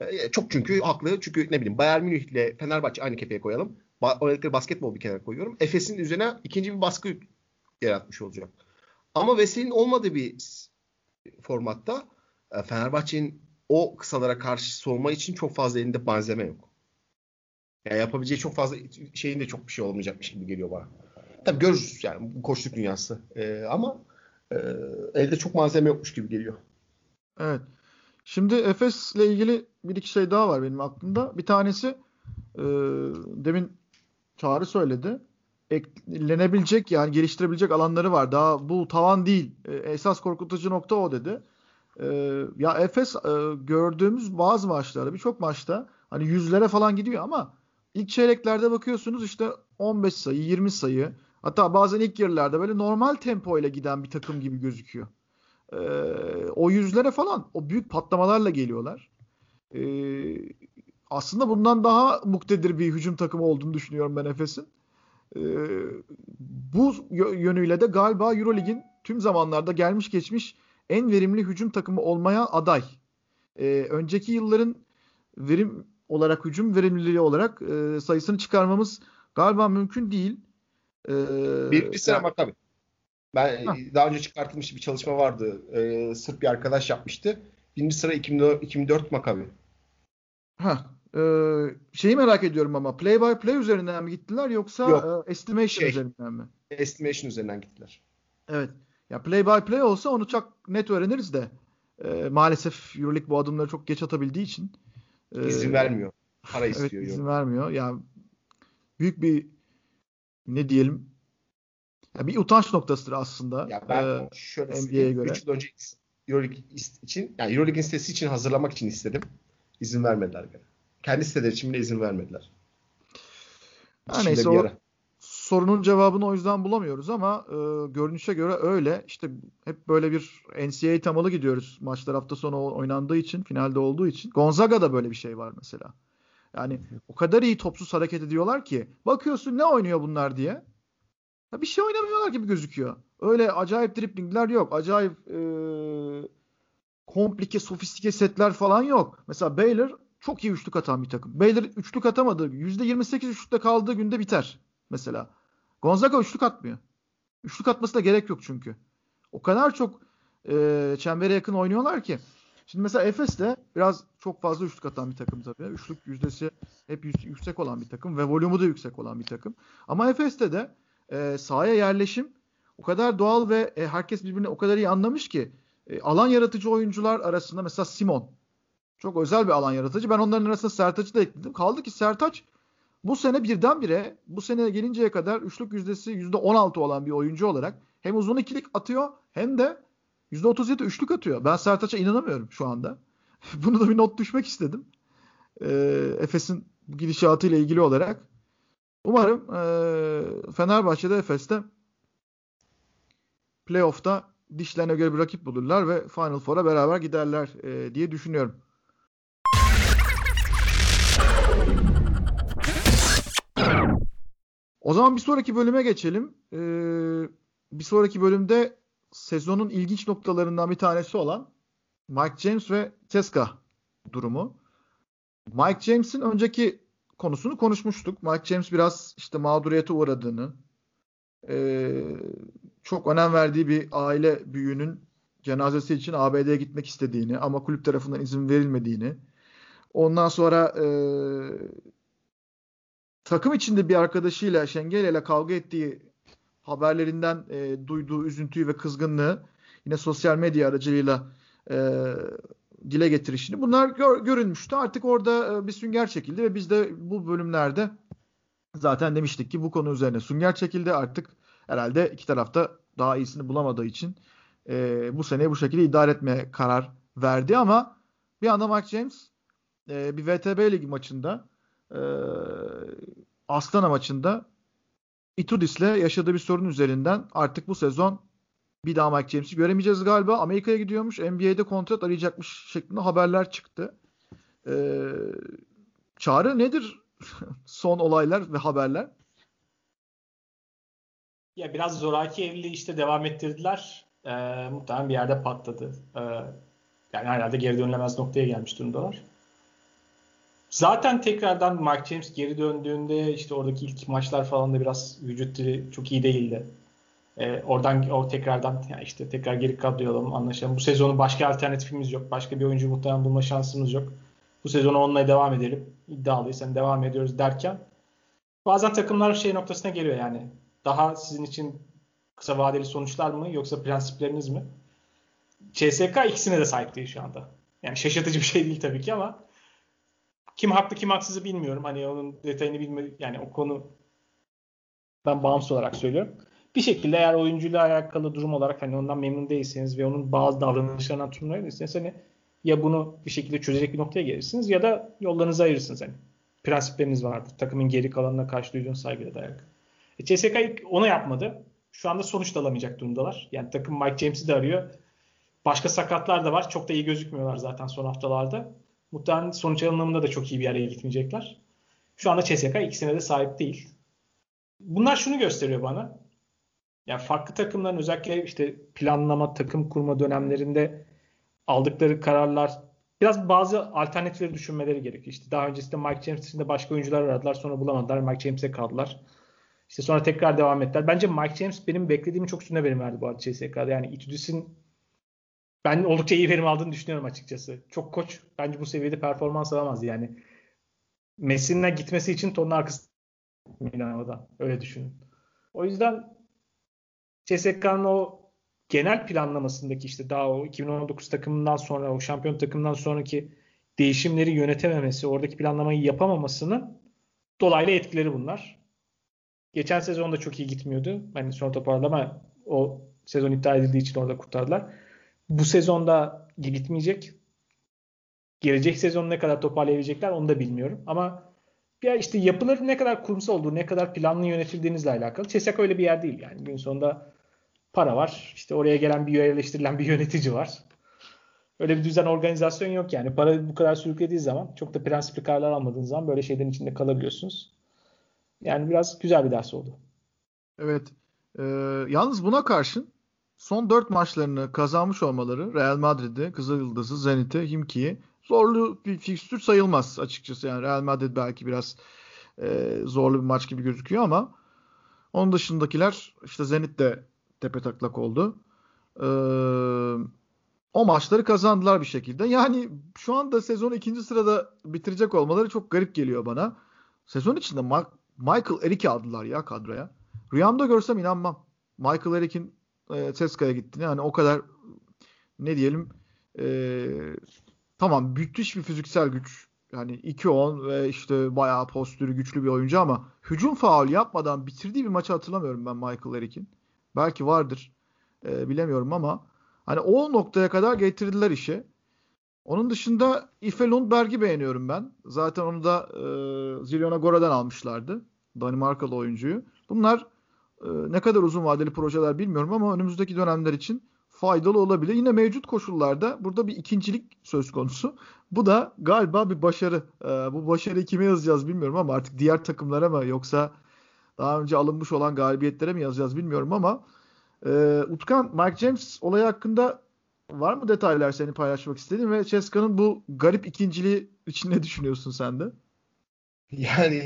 E, çok çünkü haklı. Çünkü ne bileyim Bayern Münih ile Fenerbahçe aynı kefeye koyalım. Ba- oynadıkları basketbol bir kenara koyuyorum. Efes'in üzerine ikinci bir baskı yaratmış olacak. Ama Veseli'nin olmadığı bir formatta e, Fenerbahçe'nin o kısalara karşı soğuma için çok fazla elinde malzeme yok. Yani yapabileceği çok fazla şeyin de çok bir şey olmayacakmış gibi geliyor bana. Tabii görürüz yani bu koçluk dünyası. Ee, ama e, elde çok malzeme yokmuş gibi geliyor. Evet. Şimdi Efes'le ilgili bir iki şey daha var benim aklımda. Bir tanesi e, demin Çağrı söyledi. Eklenebilecek yani geliştirebilecek alanları var. Daha bu tavan değil. E, esas korkutucu nokta o dedi. E, ya Efes e, gördüğümüz bazı maçlarda birçok maçta hani yüzlere falan gidiyor ama ilk çeyreklerde bakıyorsunuz işte 15 sayı, 20 sayı hatta bazen ilk yarılarda böyle normal tempo ile giden bir takım gibi gözüküyor. E, o yüzlere falan o büyük patlamalarla geliyorlar. E, aslında bundan daha muktedir bir hücum takımı olduğunu düşünüyorum ben Efes'in. E, bu yönüyle de galiba Eurolig'in tüm zamanlarda gelmiş geçmiş en verimli hücum takımı olmaya aday. E, önceki yılların verim olarak hücum verimliliği olarak e, sayısını çıkarmamız galiba mümkün değil. E, bir sıra yani, Makabi. Ben Heh. daha önce çıkartılmış bir çalışma vardı. E, Sırp bir arkadaş yapmıştı. Birinci sıra 2004, 2004 Makabi. Ha, e, şeyi merak ediyorum ama play by play üzerinden mi gittiler yoksa Yok. E, estimation şey, üzerinden mi? Estimation üzerinden gittiler. Evet. Ya play by play olsa onu çok net öğreniriz de e, maalesef EuroLeague bu adımları çok geç atabildiği için e, izin vermiyor. Para istiyor. Evet, izin vermiyor. Ya yani büyük bir ne diyelim ya bir utanç noktasıdır aslında. Ya ben e, şöyle NBA'ye göre. 3 yıl önce EuroLeague için yani EuroLeague'in sitesi için hazırlamak için istedim. İzin vermediler bana. Kendi siteleri için bile izin vermediler. Ha, neyse o sorunun cevabını o yüzden bulamıyoruz ama e, görünüşe göre öyle. İşte hep böyle bir NCAA temalı gidiyoruz. Maçlar hafta sonu oynandığı için, finalde olduğu için. Gonzaga'da böyle bir şey var mesela. Yani o kadar iyi topsuz hareket ediyorlar ki bakıyorsun ne oynuyor bunlar diye. Ya bir şey oynamıyorlar gibi gözüküyor. Öyle acayip driplingler yok. Acayip e, komplike, sofistike setler falan yok. Mesela Baylor çok iyi üçlük atan bir takım. Baylor üçlük atamadı. %28 üçlükte kaldığı günde biter mesela. Gonzaga üçlük atmıyor. Üçlük atması da gerek yok çünkü. O kadar çok e, çembere yakın oynuyorlar ki. Şimdi mesela Efes de biraz çok fazla üçlük atan bir takım tabii. Üçlük yüzdesi hep yüksek olan bir takım ve volümü de yüksek olan bir takım. Ama Efes'te de e, sahaya yerleşim o kadar doğal ve e, herkes birbirini o kadar iyi anlamış ki e, alan yaratıcı oyuncular arasında mesela Simon çok özel bir alan yaratıcı. Ben onların arasında Sertaç'ı da ekledim. Kaldı ki Sertaç bu sene birdenbire bu sene gelinceye kadar üçlük yüzdesi %16 olan bir oyuncu olarak hem uzun ikilik atıyor hem de %37 üçlük atıyor. Ben Sertaç'a inanamıyorum şu anda. Bunu da bir not düşmek istedim. E, Efes'in gidişatıyla ilgili olarak. Umarım e, Fenerbahçe'de Efes'te playoff'ta dişlerine göre bir rakip bulurlar ve Final Four'a beraber giderler e, diye düşünüyorum. O zaman bir sonraki bölüme geçelim. Ee, bir sonraki bölümde sezonun ilginç noktalarından bir tanesi olan Mike James ve Teska durumu. Mike James'in önceki konusunu konuşmuştuk. Mike James biraz işte mağduriyete uğradığını, e, çok önem verdiği bir aile büyüğünün cenazesi için ABD'ye gitmek istediğini ama kulüp tarafından izin verilmediğini, ondan sonra e, takım içinde bir arkadaşıyla Şengel ile kavga ettiği haberlerinden e, duyduğu üzüntüyü ve kızgınlığı yine sosyal medya aracılığıyla e, dile getirişini bunlar gör, görünmüştü. Artık orada e, bir sünger çekildi ve biz de bu bölümlerde zaten demiştik ki bu konu üzerine sünger çekildi. Artık herhalde iki tarafta daha iyisini bulamadığı için e, bu sene bu şekilde idare etmeye karar verdi ama bir anda Mike James e, bir VTB ligi maçında e, Astana maçında Itudis'le yaşadığı bir sorun üzerinden artık bu sezon bir daha Mike James'i göremeyeceğiz galiba. Amerika'ya gidiyormuş. NBA'de kontrat arayacakmış şeklinde haberler çıktı. Ee, Çağrı nedir son olaylar ve haberler? Ya biraz zoraki evliliği işte devam ettirdiler. Ee, muhtemelen bir yerde patladı. Ee, yani herhalde geri dönülemez noktaya gelmiş durumdalar. Zaten tekrardan Mark James geri döndüğünde işte oradaki ilk maçlar falan da biraz vücut dili çok iyi değildi. Ee, oradan o tekrardan yani işte tekrar geri kadroya alalım anlaşalım. Bu sezonun başka alternatifimiz yok. Başka bir oyuncu muhtemelen bulma şansımız yok. bu sezonu onunla devam edelim. İddialıysan devam ediyoruz derken bazen takımlar şey noktasına geliyor yani. Daha sizin için kısa vadeli sonuçlar mı yoksa prensipleriniz mi? CSK ikisine de sahip değil şu anda. Yani şaşırtıcı bir şey değil tabii ki ama kim haklı kim haksızı bilmiyorum. Hani onun detayını bilme yani o konu ben bağımsız olarak söylüyorum. Bir şekilde eğer oyuncuyla alakalı durum olarak hani ondan memnun değilseniz ve onun bazı davranışlarından turnuva değilseniz hani ya bunu bir şekilde çözecek bir noktaya gelirsiniz ya da yollarınızı ayırırsınız hani. Prensipleriniz vardır. Takımın geri kalanına karşı duyduğunuz saygıyla dayalı. E, CSK onu yapmadı. Şu anda sonuç da alamayacak durumdalar. Yani takım Mike James'i de arıyor. Başka sakatlar da var. Çok da iyi gözükmüyorlar zaten son haftalarda. Muhtemelen sonuç alınımında da çok iyi bir yere gitmeyecekler. Şu anda CSK ikisine de sahip değil. Bunlar şunu gösteriyor bana. Yani farklı takımların özellikle işte planlama, takım kurma dönemlerinde aldıkları kararlar biraz bazı alternatifleri düşünmeleri gerekiyor. İşte daha öncesinde Mike James dışında başka oyuncular aradılar sonra bulamadılar. Mike James'e kaldılar. İşte sonra tekrar devam ettiler. Bence Mike James benim beklediğim çok üstünde verim verdi bu arada CSK'da. Yani Itudis'in ben oldukça iyi verim aldığını düşünüyorum açıkçası. Çok koç bence bu seviyede performans alamaz yani. Messi'nin gitmesi için tonun arkası Milano'dan. Öyle düşünün. O yüzden CSK'nın o genel planlamasındaki işte daha o 2019 takımından sonra o şampiyon takımından sonraki değişimleri yönetememesi, oradaki planlamayı yapamamasının dolaylı etkileri bunlar. Geçen sezon da çok iyi gitmiyordu. Hani son toparlama o sezon iptal edildiği için orada kurtardılar. Bu sezonda gitmeyecek. Gelecek sezon ne kadar toparlayabilecekler onu da bilmiyorum. Ama ya işte yapıları ne kadar kurumsal olduğu, ne kadar planlı yönetildiğinizle alakalı. CSK öyle bir yer değil yani. Gün sonunda para var. İşte oraya gelen bir yerleştirilen bir yönetici var. Öyle bir düzen organizasyon yok yani. Para bu kadar sürüklediği zaman çok da prensipli kararlar almadığınız zaman böyle şeylerin içinde kalabiliyorsunuz. Yani biraz güzel bir ders oldu. Evet. Ee, yalnız buna karşın son 4 maçlarını kazanmış olmaları Real Madrid'i, Kızılyıldız'ı, Zenit'i, Himki'yi zorlu bir fikstür sayılmaz açıkçası. Yani Real Madrid belki biraz e, zorlu bir maç gibi gözüküyor ama onun dışındakiler işte Zenit de tepe taklak oldu. Ee, o maçları kazandılar bir şekilde. Yani şu anda sezonu ikinci sırada bitirecek olmaları çok garip geliyor bana. Sezon içinde Ma- Michael Eric'i aldılar ya kadroya. Rüyamda görsem inanmam. Michael Eric'in e, Ceska'ya gittiğini. Yani o kadar ne diyelim e, tamam müthiş bir fiziksel güç. Yani 2-10 ve işte bayağı postürü güçlü bir oyuncu ama hücum faul yapmadan bitirdiği bir maçı hatırlamıyorum ben Michael Eric'in. Belki vardır. E, bilemiyorum ama hani o noktaya kadar getirdiler işi. Onun dışında Ife Lundberg'i beğeniyorum ben. Zaten onu da e, Zilona Gora'dan almışlardı. Danimarkalı oyuncuyu. Bunlar e, ne kadar uzun vadeli projeler bilmiyorum ama önümüzdeki dönemler için faydalı olabilir. Yine mevcut koşullarda burada bir ikincilik söz konusu. Bu da galiba bir başarı. E, bu başarıyı kime yazacağız bilmiyorum ama artık diğer takımlara mı yoksa daha önce alınmış olan galibiyetlere mi yazacağız bilmiyorum ama e, Utkan, Mike James olayı hakkında var mı detaylar seni paylaşmak istediğin ve Ceska'nın bu garip ikinciliği için ne düşünüyorsun sen de? Yani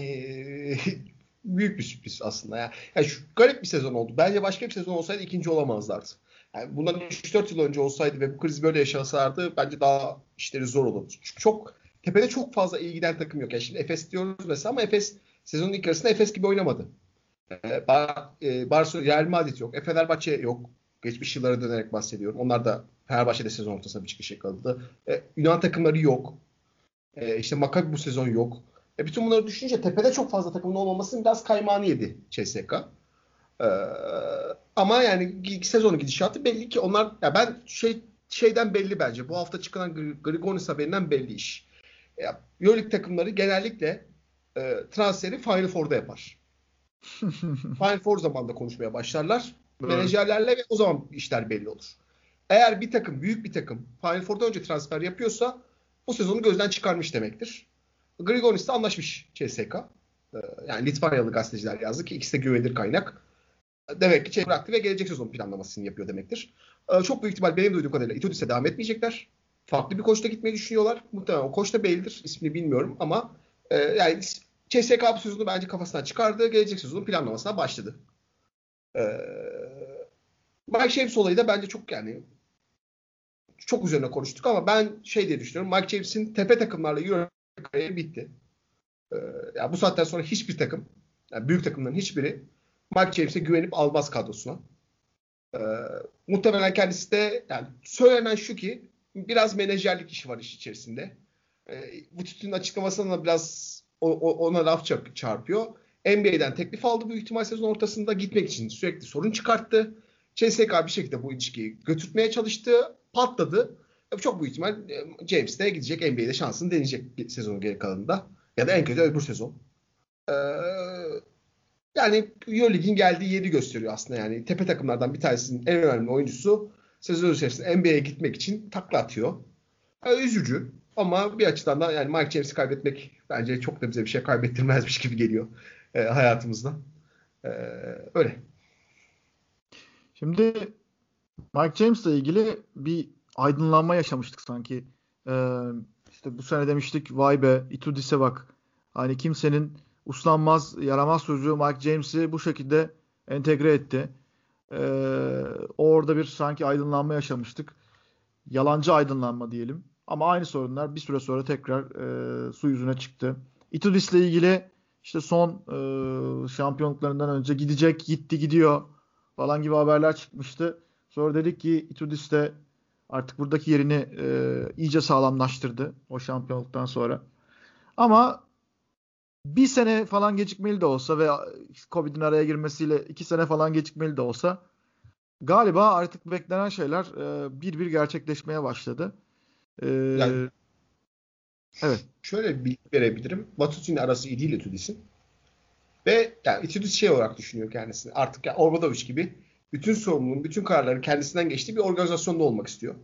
büyük bir sürpriz aslında ya. Yani şu garip bir sezon oldu. Bence başka bir sezon olsaydı ikinci olamazlardı. Yani bundan 3-4 yıl önce olsaydı ve bu kriz böyle yaşasalardı bence daha işleri zor olurdu. Çünkü çok tepede çok fazla iyi giden takım yok. Yani şimdi Efes diyoruz mesela ama Efes sezonun ilk yarısında Efes gibi oynamadı. Ee, e, Barcelona, Real Madrid yok. E, Fenerbahçe yok. Geçmiş yıllara dönerek bahsediyorum. Onlar da Fenerbahçe'de sezon ortasında bir çıkış yakaladı. E, Yunan takımları yok. E, işte Maccabi bu sezon yok. E, bütün bunları düşününce tepede çok fazla takımın olmamasının biraz kaymağını yedi CSK. E, ama yani ilk sezonu gidişatı belli ki onlar ya ben şey şeyden belli bence. Bu hafta çıkan Grigonis haberinden belli iş. E, Euroleague takımları genellikle e, transferi Final Four'da yapar. Final Four zamanında konuşmaya başlarlar. Evet. Menajerlerle ve o zaman işler belli olur. Eğer bir takım, büyük bir takım Final Four'dan önce transfer yapıyorsa bu sezonu gözden çıkarmış demektir. Grigonis'te anlaşmış CSK. Ee, yani Litvanyalı gazeteciler yazdı ki ikisi de güvenilir kaynak. Demek ki şey bıraktı ve gelecek sezon planlamasını yapıyor demektir. Ee, çok büyük ihtimal benim duyduğum kadarıyla Itudis'e devam etmeyecekler. Farklı bir koçta gitmeyi düşünüyorlar. Muhtemelen o koç da bellidir. İsmini bilmiyorum ama e, yani CSK bu sezonu bence kafasından çıkardı. Gelecek sezonun planlamasına başladı. Ee, Mike James olayı da bence çok yani çok üzerine konuştuk ama ben şey diye düşünüyorum. Mike James'in tepe takımlarla Euro kariyeri bitti. Ee, yani bu saatten sonra hiçbir takım, yani büyük takımların hiçbiri Mike James'e güvenip almaz kadrosuna. Ee, muhtemelen kendisi de yani söylenen şu ki biraz menajerlik işi var iş içerisinde. Ee, bu tütünün açıklamasına da biraz o, o, ona laf çarpıyor. NBA'den teklif aldı büyük ihtimal sezon ortasında gitmek için sürekli sorun çıkarttı. CSK bir şekilde bu ilişkiyi götürtmeye çalıştı. Patladı. Çok büyük ihtimal e, James de gidecek NBA'de şansını deneyecek sezonun geri kalanında. Ya da en kötü öbür sezon. Ee, yani Euroleague'in geldiği yeri gösteriyor aslında. Yani tepe takımlardan bir tanesinin en önemli oyuncusu sezon içerisinde NBA'ye gitmek için takla atıyor. Yani üzücü. Ama bir açıdan da yani Mike James'i kaybetmek bence çok da bize bir şey kaybettirmezmiş gibi geliyor e, hayatımızda. E, öyle. Şimdi Mike James'le ilgili bir aydınlanma yaşamıştık sanki. Ee, işte bu sene demiştik vay be Itudis'e bak. Hani kimsenin uslanmaz, yaramaz sözü Mike James'i bu şekilde entegre etti. Ee, orada bir sanki aydınlanma yaşamıştık. Yalancı aydınlanma diyelim. Ama aynı sorunlar bir süre sonra tekrar e, su yüzüne çıktı. Itudis'le ilgili işte son e, şampiyonluklarından önce gidecek, gitti, gidiyor falan gibi haberler çıkmıştı. Sonra dedik ki Itudis de artık buradaki yerini e, iyice sağlamlaştırdı o şampiyonluktan sonra. Ama bir sene falan gecikmeli de olsa ve Covid'in araya girmesiyle iki sene falan gecikmeli de olsa galiba artık beklenen şeyler e, bir bir gerçekleşmeye başladı. Ee, yani, evet. Şöyle bir bilgi verebilirim. Batutin arası iyi değil Etudis'in. Ve yani Etudis şey olarak düşünüyor kendisini. Artık yani Obradoviç gibi bütün sorumluluğun, bütün kararların kendisinden geçtiği bir organizasyonda olmak istiyor.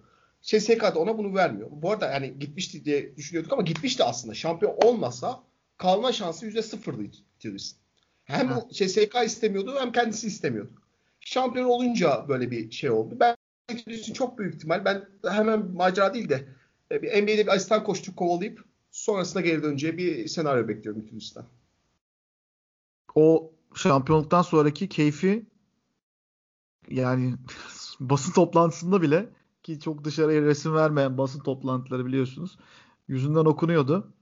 CSK da ona bunu vermiyor. Bu arada yani gitmişti diye düşünüyorduk ama gitmişti aslında. Şampiyon olmasa kalma şansı yüzde sıfırdı Etudis'in. Hem ha. CSK istemiyordu hem kendisi istemiyordu. Şampiyon olunca böyle bir şey oldu. Ben Etudis'in çok büyük ihtimal ben hemen macera değil de e, bir NBA'de bir asistan koştuk kovalayıp sonrasında geri döneceği bir senaryo bekliyorum Ütülüs'ten. O şampiyonluktan sonraki keyfi yani basın toplantısında bile ki çok dışarıya resim vermeyen basın toplantıları biliyorsunuz. Yüzünden okunuyordu.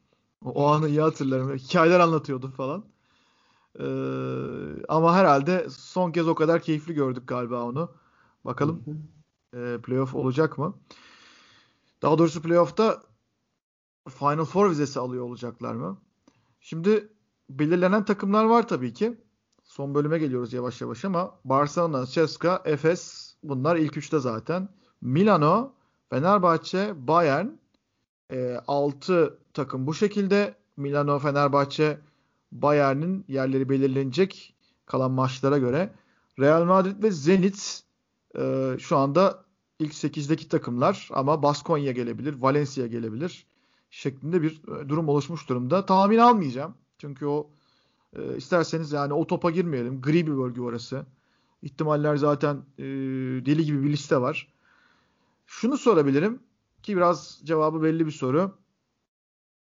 O, anı iyi hatırlarım. Hikayeler anlatıyordu falan. Ee, ama herhalde son kez o kadar keyifli gördük galiba onu. Bakalım e, playoff olacak mı? Daha doğrusu playoff'ta Final Four vizesi alıyor olacaklar mı? Şimdi belirlenen takımlar var tabii ki. Son bölüme geliyoruz yavaş yavaş ama Barcelona, CSKA, Efes bunlar ilk üçte zaten. Milano, Fenerbahçe, Bayern e, 6 takım bu şekilde. Milano, Fenerbahçe, Bayern'in yerleri belirlenecek kalan maçlara göre. Real Madrid ve Zenit e, şu anda ilk 8'deki takımlar ama Baskonya gelebilir, Valencia gelebilir şeklinde bir e, durum oluşmuş durumda. Tahmin almayacağım. Çünkü o e, isterseniz yani o topa girmeyelim. Gri bir bölge orası. İhtimaller zaten e, deli gibi bir liste var. Şunu sorabilirim ki biraz cevabı belli bir soru.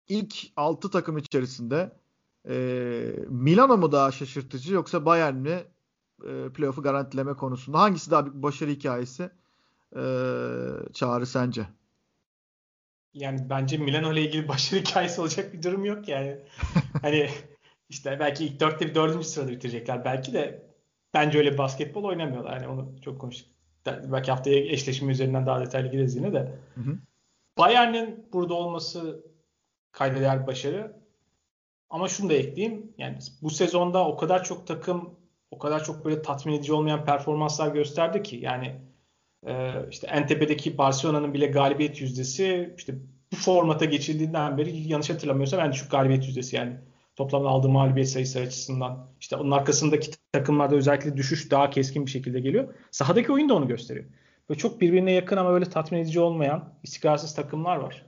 İlk 6 takım içerisinde e, Milano mu daha şaşırtıcı yoksa Bayern mi e, playoff'u garantileme konusunda hangisi daha bir başarı hikayesi? e, Çağrı sence? Yani bence Milano ile ilgili başarı hikayesi olacak bir durum yok yani. hani işte belki ilk dörtte bir dördüncü sırada bitirecekler belki de bence öyle basketbol oynamıyorlar. Yani onu çok konuştuk. Belki haftaya eşleşme üzerinden daha detaylı gireriz yine de. Hı hı. Bayern'in burada olması kayda değer başarı. Ama şunu da ekleyeyim. Yani bu sezonda o kadar çok takım o kadar çok böyle tatmin edici olmayan performanslar gösterdi ki yani e, işte en tepedeki Barcelona'nın bile galibiyet yüzdesi işte bu formata geçildiğinden beri yanlış hatırlamıyorsam en düşük galibiyet yüzdesi yani toplamda aldığı mağlubiyet sayısı açısından. işte onun arkasındaki takımlarda özellikle düşüş daha keskin bir şekilde geliyor. Sahadaki oyun da onu gösteriyor. Böyle çok birbirine yakın ama böyle tatmin edici olmayan istikrarsız takımlar var.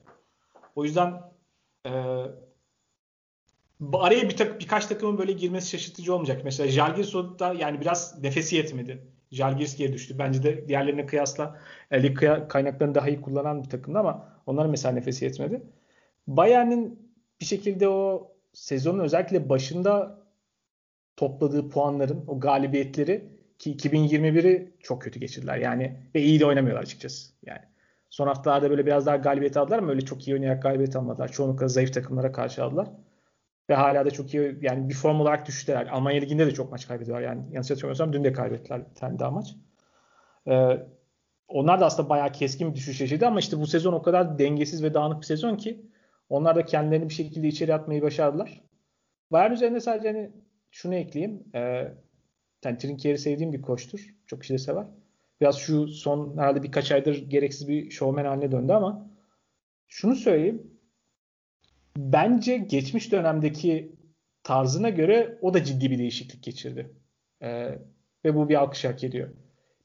O yüzden e, araya bir tak, birkaç takımın böyle girmesi şaşırtıcı olmayacak. Mesela Jalgiris'da yani biraz nefesi yetmedi. Jalgiris geri düştü. Bence de diğerlerine kıyasla e, lig kaynaklarını daha iyi kullanan bir takımdı ama onların mesela nefesi yetmedi. Bayern'in bir şekilde o sezonun özellikle başında topladığı puanların, o galibiyetleri ki 2021'i çok kötü geçirdiler. Yani ve iyi de oynamıyorlar açıkçası. Yani Son haftalarda böyle biraz daha galibiyet aldılar ama öyle çok iyi oynayarak galibiyet almadılar. Çoğunlukla zayıf takımlara karşı aldılar. Ve hala da çok iyi yani bir form olarak düştüler. Almanya Ligi'nde de çok maç kaybediyorlar. Yani yanlış hatırlamıyorsam dün de kaybettiler bir tane daha maç. Ee, onlar da aslında bayağı keskin bir düşüş yaşadı ama işte bu sezon o kadar dengesiz ve dağınık bir sezon ki onlar da kendilerini bir şekilde içeri atmayı başardılar. Bayern üzerinde sadece hani şunu ekleyeyim. Ee, yani Trinkier'i sevdiğim bir koçtur. Çok kişi de sever. Biraz şu son herhalde birkaç aydır gereksiz bir şovmen haline döndü ama şunu söyleyeyim. Bence geçmiş dönemdeki tarzına göre o da ciddi bir değişiklik geçirdi. Ee, ve bu bir alkış hak ediyor.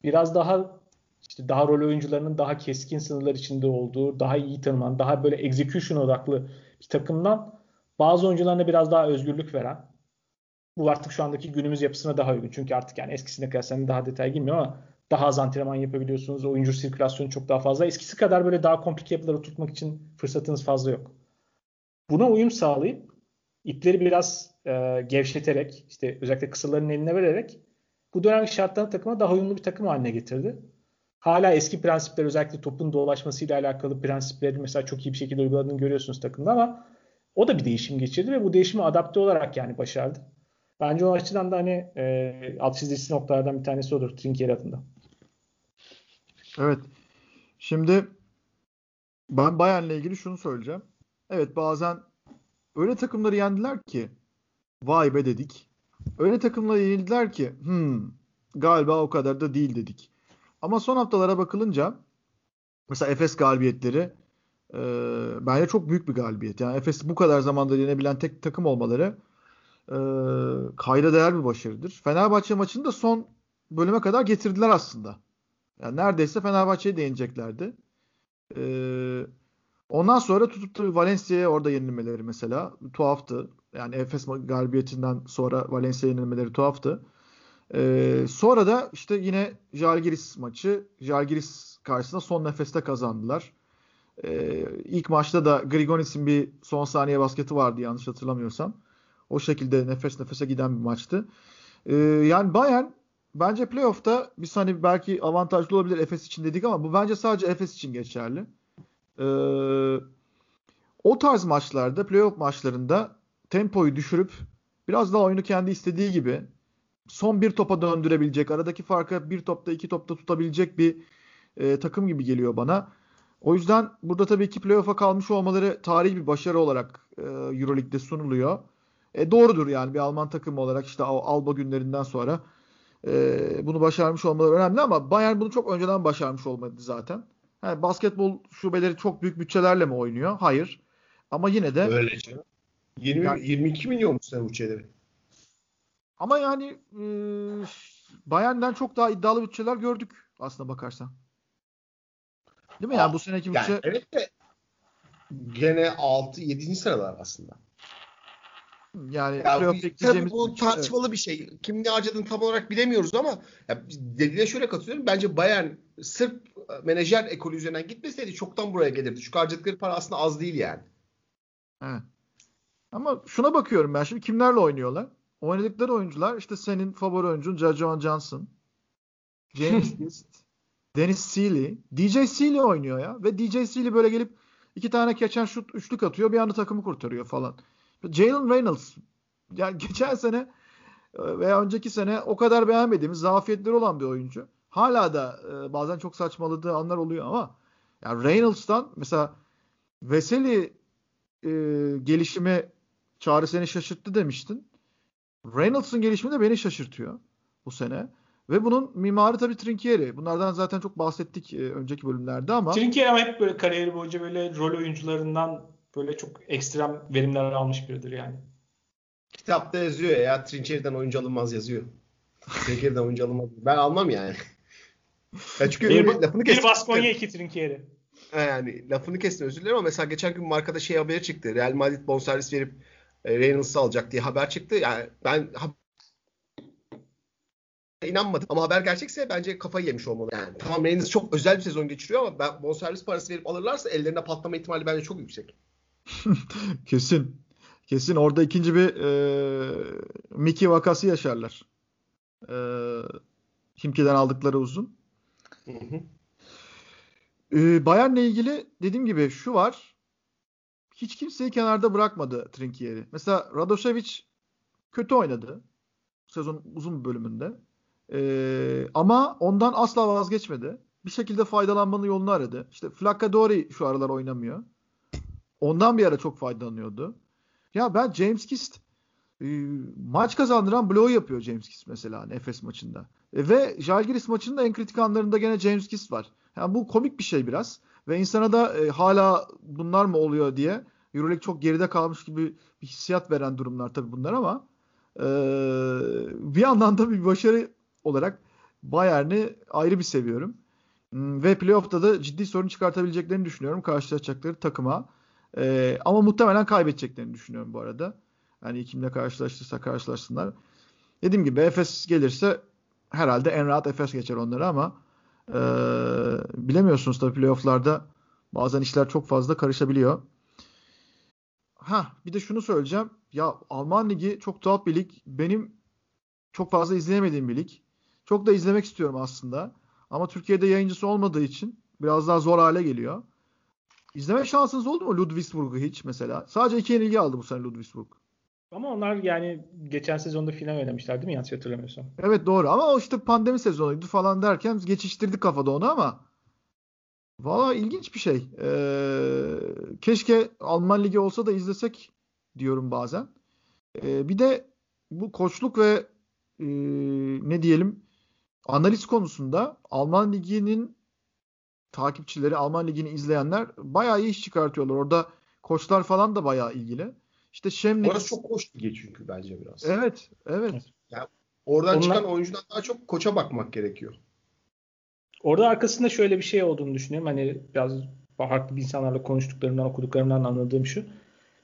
Biraz daha işte daha rol oyuncularının daha keskin sınırlar içinde olduğu, daha iyi tanınan, daha böyle execution odaklı bir takımdan bazı oyuncularına biraz daha özgürlük veren bu artık şu andaki günümüz yapısına daha uygun. Çünkü artık yani eskisine kıyasla daha detay girmiyor ama daha az antrenman yapabiliyorsunuz. Oyuncu sirkülasyonu çok daha fazla. Eskisi kadar böyle daha komplike yapıları tutmak için fırsatınız fazla yok. Buna uyum sağlayıp ipleri biraz e, gevşeterek işte özellikle kısaların eline vererek bu dönem şartlarında takıma daha uyumlu bir takım haline getirdi. Hala eski prensipler özellikle topun dolaşmasıyla alakalı prensipleri mesela çok iyi bir şekilde uyguladığını görüyorsunuz takımda ama o da bir değişim geçirdi ve bu değişimi adapte olarak yani başardı. Bence o açıdan da hani e, alt çizgisi noktalardan bir tanesi olur Trinkier adında. Evet. Şimdi ben Bayern'le ilgili şunu söyleyeceğim. Evet bazen öyle takımları yendiler ki vay be dedik. Öyle takımları yenildiler ki hmm, galiba o kadar da değil dedik. Ama son haftalara bakılınca mesela Efes galibiyetleri e, bence çok büyük bir galibiyet. Yani Efes bu kadar zamanda yenebilen tek takım olmaları e, kayda değer bir başarıdır. Fenerbahçe maçını da son bölüme kadar getirdiler aslında. Yani neredeyse Fenerbahçe'ye değineceklerdi. Ee, ondan sonra tutup da Valencia'ya orada yenilmeleri mesela tuhaftı. Yani Efes galibiyetinden sonra Valencia yenilmeleri tuhaftı. Ee, sonra da işte yine Jalgiris maçı. Jalgiris karşısında son nefeste kazandılar. Ee, ilk maçta da Grigonis'in bir son saniye basketi vardı yanlış hatırlamıyorsam. O şekilde nefes nefese giden bir maçtı. Ee, yani Bayern bence playoff'ta biz hani belki avantajlı olabilir Efes için dedik ama bu bence sadece Efes için geçerli. Ee, o tarz maçlarda, playoff maçlarında tempoyu düşürüp biraz daha oyunu kendi istediği gibi son bir topa döndürebilecek, aradaki farkı bir topta iki topta tutabilecek bir e, takım gibi geliyor bana. O yüzden burada tabii ki playoff'a kalmış olmaları tarihi bir başarı olarak e, Euroleague'de sunuluyor. E, doğrudur yani bir Alman takımı olarak işte Alba günlerinden sonra e, bunu başarmış olmaları önemli ama Bayern bunu çok önceden başarmış olmadı zaten. Yani basketbol şubeleri çok büyük bütçelerle mi oynuyor? Hayır. Ama yine de Öylece. 20, yani, 22 milyon mu sen bütçeleri? Ama yani e, Bayern'den çok daha iddialı bütçeler gördük aslında bakarsan. Değil mi? Yani bu seneki bütçe yani evet de gene 6 7. sıralar aslında. Yani ya, tabii bu tartışmalı evet. bir şey. Kim ne harcadığını tam olarak bilemiyoruz ama ya, dediğine şöyle katılıyorum. Bence Bayern sırf menajer ekolü üzerinden gitmeseydi çoktan buraya gelirdi. Çünkü harcadıkları para aslında az değil yani. Evet. Ama şuna bakıyorum ben şimdi kimlerle oynuyorlar? Oynadıkları oyuncular işte senin favori oyuncun Jajon Johnson, James East, Dennis Seeley, DJ Seeley oynuyor ya ve DJ Seeley böyle gelip iki tane keçen şut üçlük atıyor bir anda takımı kurtarıyor falan. Jalen Reynolds yani geçen sene e, veya önceki sene o kadar beğenmediğimiz zafiyetleri olan bir oyuncu. Hala da e, bazen çok saçmaladığı anlar oluyor ama yani Reynolds'tan mesela Veseli e, gelişimi Çağrı seni şaşırttı demiştin. Reynolds'ın gelişimi de beni şaşırtıyor bu sene. Ve bunun mimarı tabii Trinkieri. Bunlardan zaten çok bahsettik e, önceki bölümlerde ama. Trinkieri ama hep böyle kariyeri boyunca böyle rol oyuncularından böyle çok ekstrem verimler almış biridir yani. Kitapta yazıyor ya Trinkieri'den oyuncu alınmaz yazıyor. Trinkieri'den oyuncu alınmaz. Ben almam yani. ya çünkü bir, lafını bir Baskonya iki Trinkieri. Yani lafını kestim özür dilerim ama mesela geçen gün markada şey haberi çıktı. Real Madrid bonservis verip e, Reynolds'ı alacak diye haber çıktı. Yani ben inanmadım. Ama haber gerçekse bence kafayı yemiş olmalı. Yani tamam Reynolds çok özel bir sezon geçiriyor ama ben bonservis parası verip alırlarsa ellerine patlama ihtimali bence çok yüksek. Kesin. Kesin orada ikinci bir e, Mickey vakası yaşarlar. E, Himki'den aldıkları uzun. Hı hı. Ee, Bayern'le ilgili dediğim gibi şu var. Hiç kimseyi kenarda bırakmadı Trinkieri. Mesela Radosevic kötü oynadı. Sezon uzun bölümünde. Ee, ama ondan asla vazgeçmedi. Bir şekilde faydalanmanın yolunu aradı. İşte Flaccadori şu aralar oynamıyor. Ondan bir ara çok faydalanıyordu. Ya ben James Kist e, maç kazandıran bloğu yapıyor James Kist mesela Efes maçında. E, ve Jalgiris maçında en kritik anlarında gene James Kist var. Yani bu komik bir şey biraz. Ve insana da e, hala bunlar mı oluyor diye Euroleague çok geride kalmış gibi bir hissiyat veren durumlar tabii bunlar ama e, bir yandan da bir başarı olarak Bayern'i ayrı bir seviyorum. Hmm, ve playoff'ta da ciddi sorun çıkartabileceklerini düşünüyorum karşılaşacakları takıma. E, ama muhtemelen kaybedeceklerini düşünüyorum bu arada. Yani kimle karşılaştırsa karşılaşsınlar. Dediğim gibi Efes gelirse herhalde en rahat Efes geçer onları ama e, bilemiyorsunuz tabii playoff'larda bazen işler çok fazla karışabiliyor. Ha bir de şunu söyleyeceğim. Ya Alman Ligi çok tuhaf bir lig. Benim çok fazla izleyemediğim bir lig. Çok da izlemek istiyorum aslında. Ama Türkiye'de yayıncısı olmadığı için biraz daha zor hale geliyor. İzleme şansınız oldu mu Ludwigsburg'u hiç mesela? Sadece iki yenilgi aldı bu sene Ludwigsburg. Ama onlar yani geçen sezonda final oynamışlar değil mi yanlış hatırlamıyorsam? Evet doğru ama o işte pandemi sezonuydu falan derken geçiştirdik kafada onu ama valla ilginç bir şey. Ee, keşke Alman Ligi olsa da izlesek diyorum bazen. Ee, bir de bu koçluk ve e, ne diyelim analiz konusunda Alman Ligi'nin takipçileri, Alman Ligi'ni izleyenler bayağı iyi iş çıkartıyorlar. Orada koçlar falan da bayağı ilgili. İşte Şemlik. Orası çok koç ligi çünkü bence biraz. Evet, evet. Yani oradan Onlar... çıkan oyuncudan daha çok koça bakmak gerekiyor. Orada arkasında şöyle bir şey olduğunu düşünüyorum. Hani biraz farklı bir insanlarla konuştuklarımdan, okuduklarımdan anladığım şu.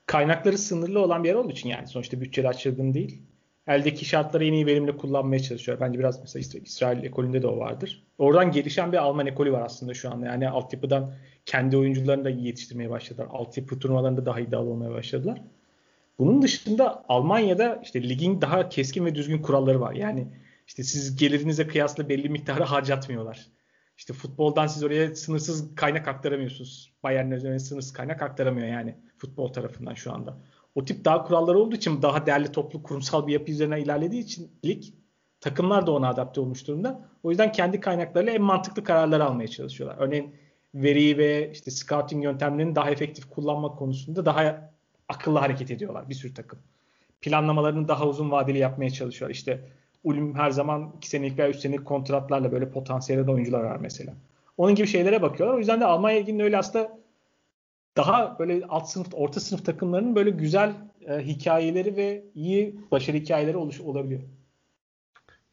Kaynakları sınırlı olan bir yer olduğu için yani sonuçta bütçeli açılgın değil eldeki şartları en iyi verimli kullanmaya çalışıyor. Bence biraz mesela İsrail ekolünde de o vardır. Oradan gelişen bir Alman ekolü var aslında şu anda. Yani altyapıdan kendi oyuncularını da iyi yetiştirmeye başladılar. Altyapı turnuvalarında daha iddialı olmaya başladılar. Bunun dışında Almanya'da işte ligin daha keskin ve düzgün kuralları var. Yani işte siz gelirinize kıyasla belli miktarı harcatmıyorlar. İşte futboldan siz oraya sınırsız kaynak aktaramıyorsunuz. Bayern üzerine sınırsız kaynak aktaramıyor yani futbol tarafından şu anda o tip daha kurallar olduğu için daha değerli toplu kurumsal bir yapı üzerine ilerlediği için lig takımlar da ona adapte olmuş durumda. O yüzden kendi kaynaklarıyla en mantıklı kararlar almaya çalışıyorlar. Örneğin veriyi ve işte scouting yöntemlerini daha efektif kullanmak konusunda daha akıllı hareket ediyorlar bir sürü takım. Planlamalarını daha uzun vadeli yapmaya çalışıyor. İşte Ulm her zaman 2 senelik veya 3 senelik kontratlarla böyle potansiyelde oyuncular var mesela. Onun gibi şeylere bakıyorlar. O yüzden de Almanya Ligi'nin öyle aslında daha böyle alt sınıf, orta sınıf takımlarının böyle güzel e, hikayeleri ve iyi başarı hikayeleri oluş, olabiliyor.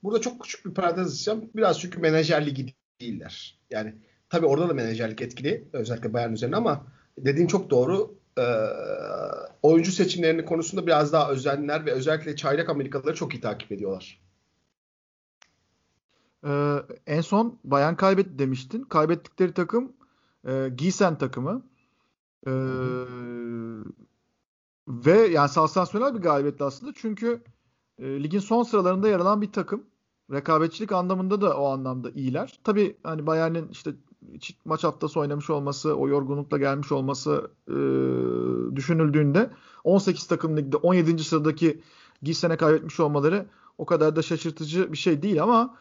Burada çok küçük bir parantez açacağım. Biraz çünkü menajer ligi değiller. Yani tabii orada da menajerlik etkili. Özellikle Bayern üzerine ama dediğin çok doğru. Ee, oyuncu seçimlerinin konusunda biraz daha özenler ve özellikle çaylak Amerikalıları çok iyi takip ediyorlar. Ee, en son Bayern kaybetti demiştin. Kaybettikleri takım e, Gießen takımı. Ee, ve yani sansasyonel bir galibiyetti aslında. Çünkü e, ligin son sıralarında yer alan bir takım. Rekabetçilik anlamında da o anlamda iyiler. Tabii hani Bayern'in işte maç haftası oynamış olması, o yorgunlukla gelmiş olması e, düşünüldüğünde 18 takım ligde 17. sıradaki Gießen'e kaybetmiş olmaları o kadar da şaşırtıcı bir şey değil ama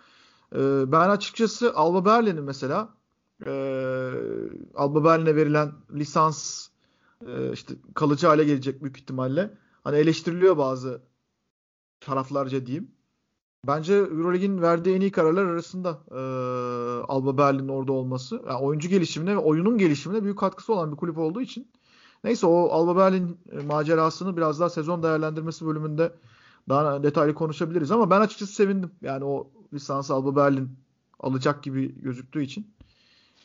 e, ben açıkçası Alba Berlin'in mesela e, Alba Berlin'e verilen lisans e, işte kalıcı hale gelecek büyük ihtimalle. Hani eleştiriliyor bazı taraflarca diyeyim. Bence Euroleague'in verdiği en iyi kararlar arasında e, Alba Berlin'in orada olması. Yani oyuncu gelişimine ve oyunun gelişimine büyük katkısı olan bir kulüp olduğu için. Neyse o Alba Berlin macerasını biraz daha sezon değerlendirmesi bölümünde daha detaylı konuşabiliriz. Ama ben açıkçası sevindim. Yani o lisans Alba Berlin alacak gibi gözüktüğü için.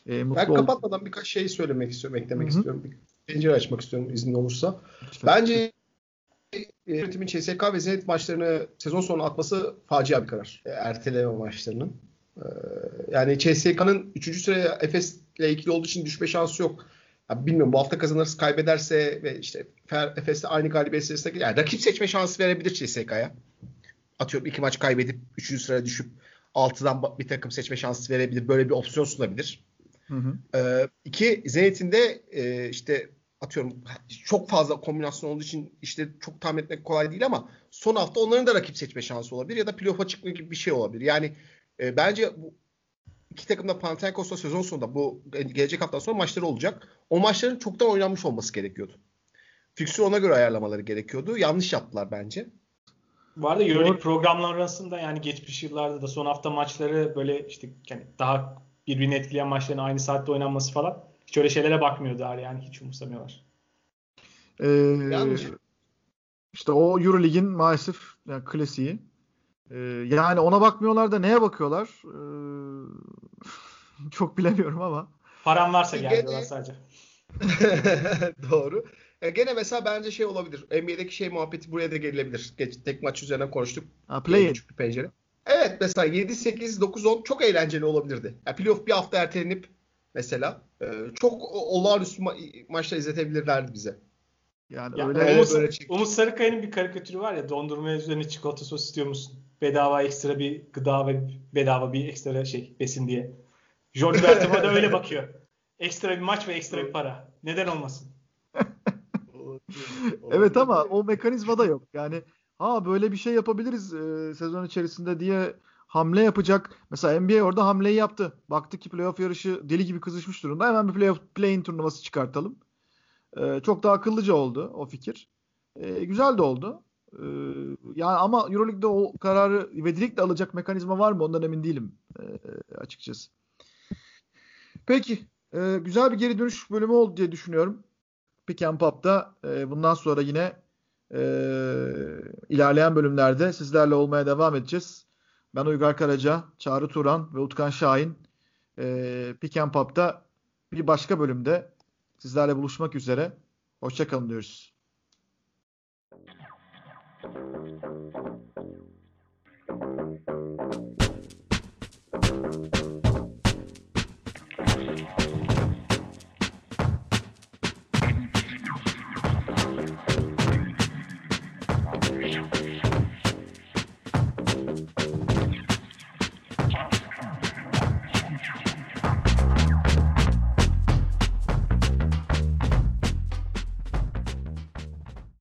E, mutlu ben kapatmadan oldum. birkaç şey söylemek istiyorum, eklemek Hı-hı. istiyorum. Bir pencere açmak istiyorum izin olursa. Lütfen. Bence yönetimin CSK ve Zenit maçlarını sezon sonu atması facia bir karar. E, erteleme maçlarının. E, yani CSK'nın 3. sıraya Efes ile ilgili olduğu için düşme şansı yok. Ya bilmiyorum bu hafta kazanırsa kaybederse ve işte Efes'le aynı galibiyet serisine yani rakip seçme şansı verebilir CSK'ya. Atıyorum iki maç kaybedip 3. sıraya düşüp 6'dan bir takım seçme şansı verebilir. Böyle bir opsiyon sunabilir. Hı hı. E, iki Zenit'in de e, işte atıyorum çok fazla kombinasyon olduğu için işte çok tahmin etmek kolay değil ama son hafta onların da rakip seçme şansı olabilir ya da playoff'a çıkma gibi bir şey olabilir. Yani e, bence bu iki takım da Panathinaikos'ta sezon sonunda bu gelecek hafta sonra maçları olacak. O maçların çoktan oynanmış olması gerekiyordu. Fiksür ona göre ayarlamaları gerekiyordu. Yanlış yaptılar bence. Bu arada Euroleague programlar arasında yani geçmiş yıllarda da son hafta maçları böyle işte yani daha birbirini etkileyen maçların aynı saatte oynanması falan hiç öyle şeylere bakmıyorlar yani hiç umursamıyorlar. Ee, Yanlış. İşte o Euroleague'in maalesef yani klasiği. Ee, yani ona bakmıyorlar da neye bakıyorlar? Ee, çok bilemiyorum ama. Param varsa gel sadece. Doğru. E gene mesela bence şey olabilir. NBA'deki şey muhabbeti buraya da gelebilir. Geç, tek maç üzerine konuştuk. Ha, play Küçük bir pencere. Evet mesela 7, 8, 9, 10 çok eğlenceli olabilirdi. Yani playoff bir hafta ertelenip mesela e, çok olağanüstü ma- maçlar izletebilirlerdi bize. Yani ya, öyle Umut, böyle çek- Umut Sarıkaya'nın bir karikatürü var ya dondurma üzerine çikolata sos istiyor musun? Bedava ekstra bir gıda ve bedava bir ekstra şey besin diye. Jordi Bertama da öyle bakıyor. Ekstra bir maç ve ekstra bir para. Neden olmasın? evet ama o mekanizma da yok. Yani ha böyle bir şey yapabiliriz e, sezon içerisinde diye hamle yapacak. Mesela NBA orada hamleyi yaptı. Baktı ki playoff yarışı deli gibi kızışmış durumda. Hemen bir playoff play-in turnuvası çıkartalım. E, çok daha akıllıca oldu o fikir. E, güzel de oldu. E, yani ama EuroLeague'de o kararı ivedilikle alacak mekanizma var mı ondan emin değilim e, açıkçası. Peki. E, güzel bir geri dönüş bölümü oldu diye düşünüyorum. Pick and Pop'ta e, bundan sonra yine e, ilerleyen bölümlerde sizlerle olmaya devam edeceğiz. Ben Uygar Karaca, Çağrı Turan ve Utkan Şahin e, Pick and Pop'ta bir başka bölümde sizlerle buluşmak üzere. Hoşçakalın diyoruz. Thank you.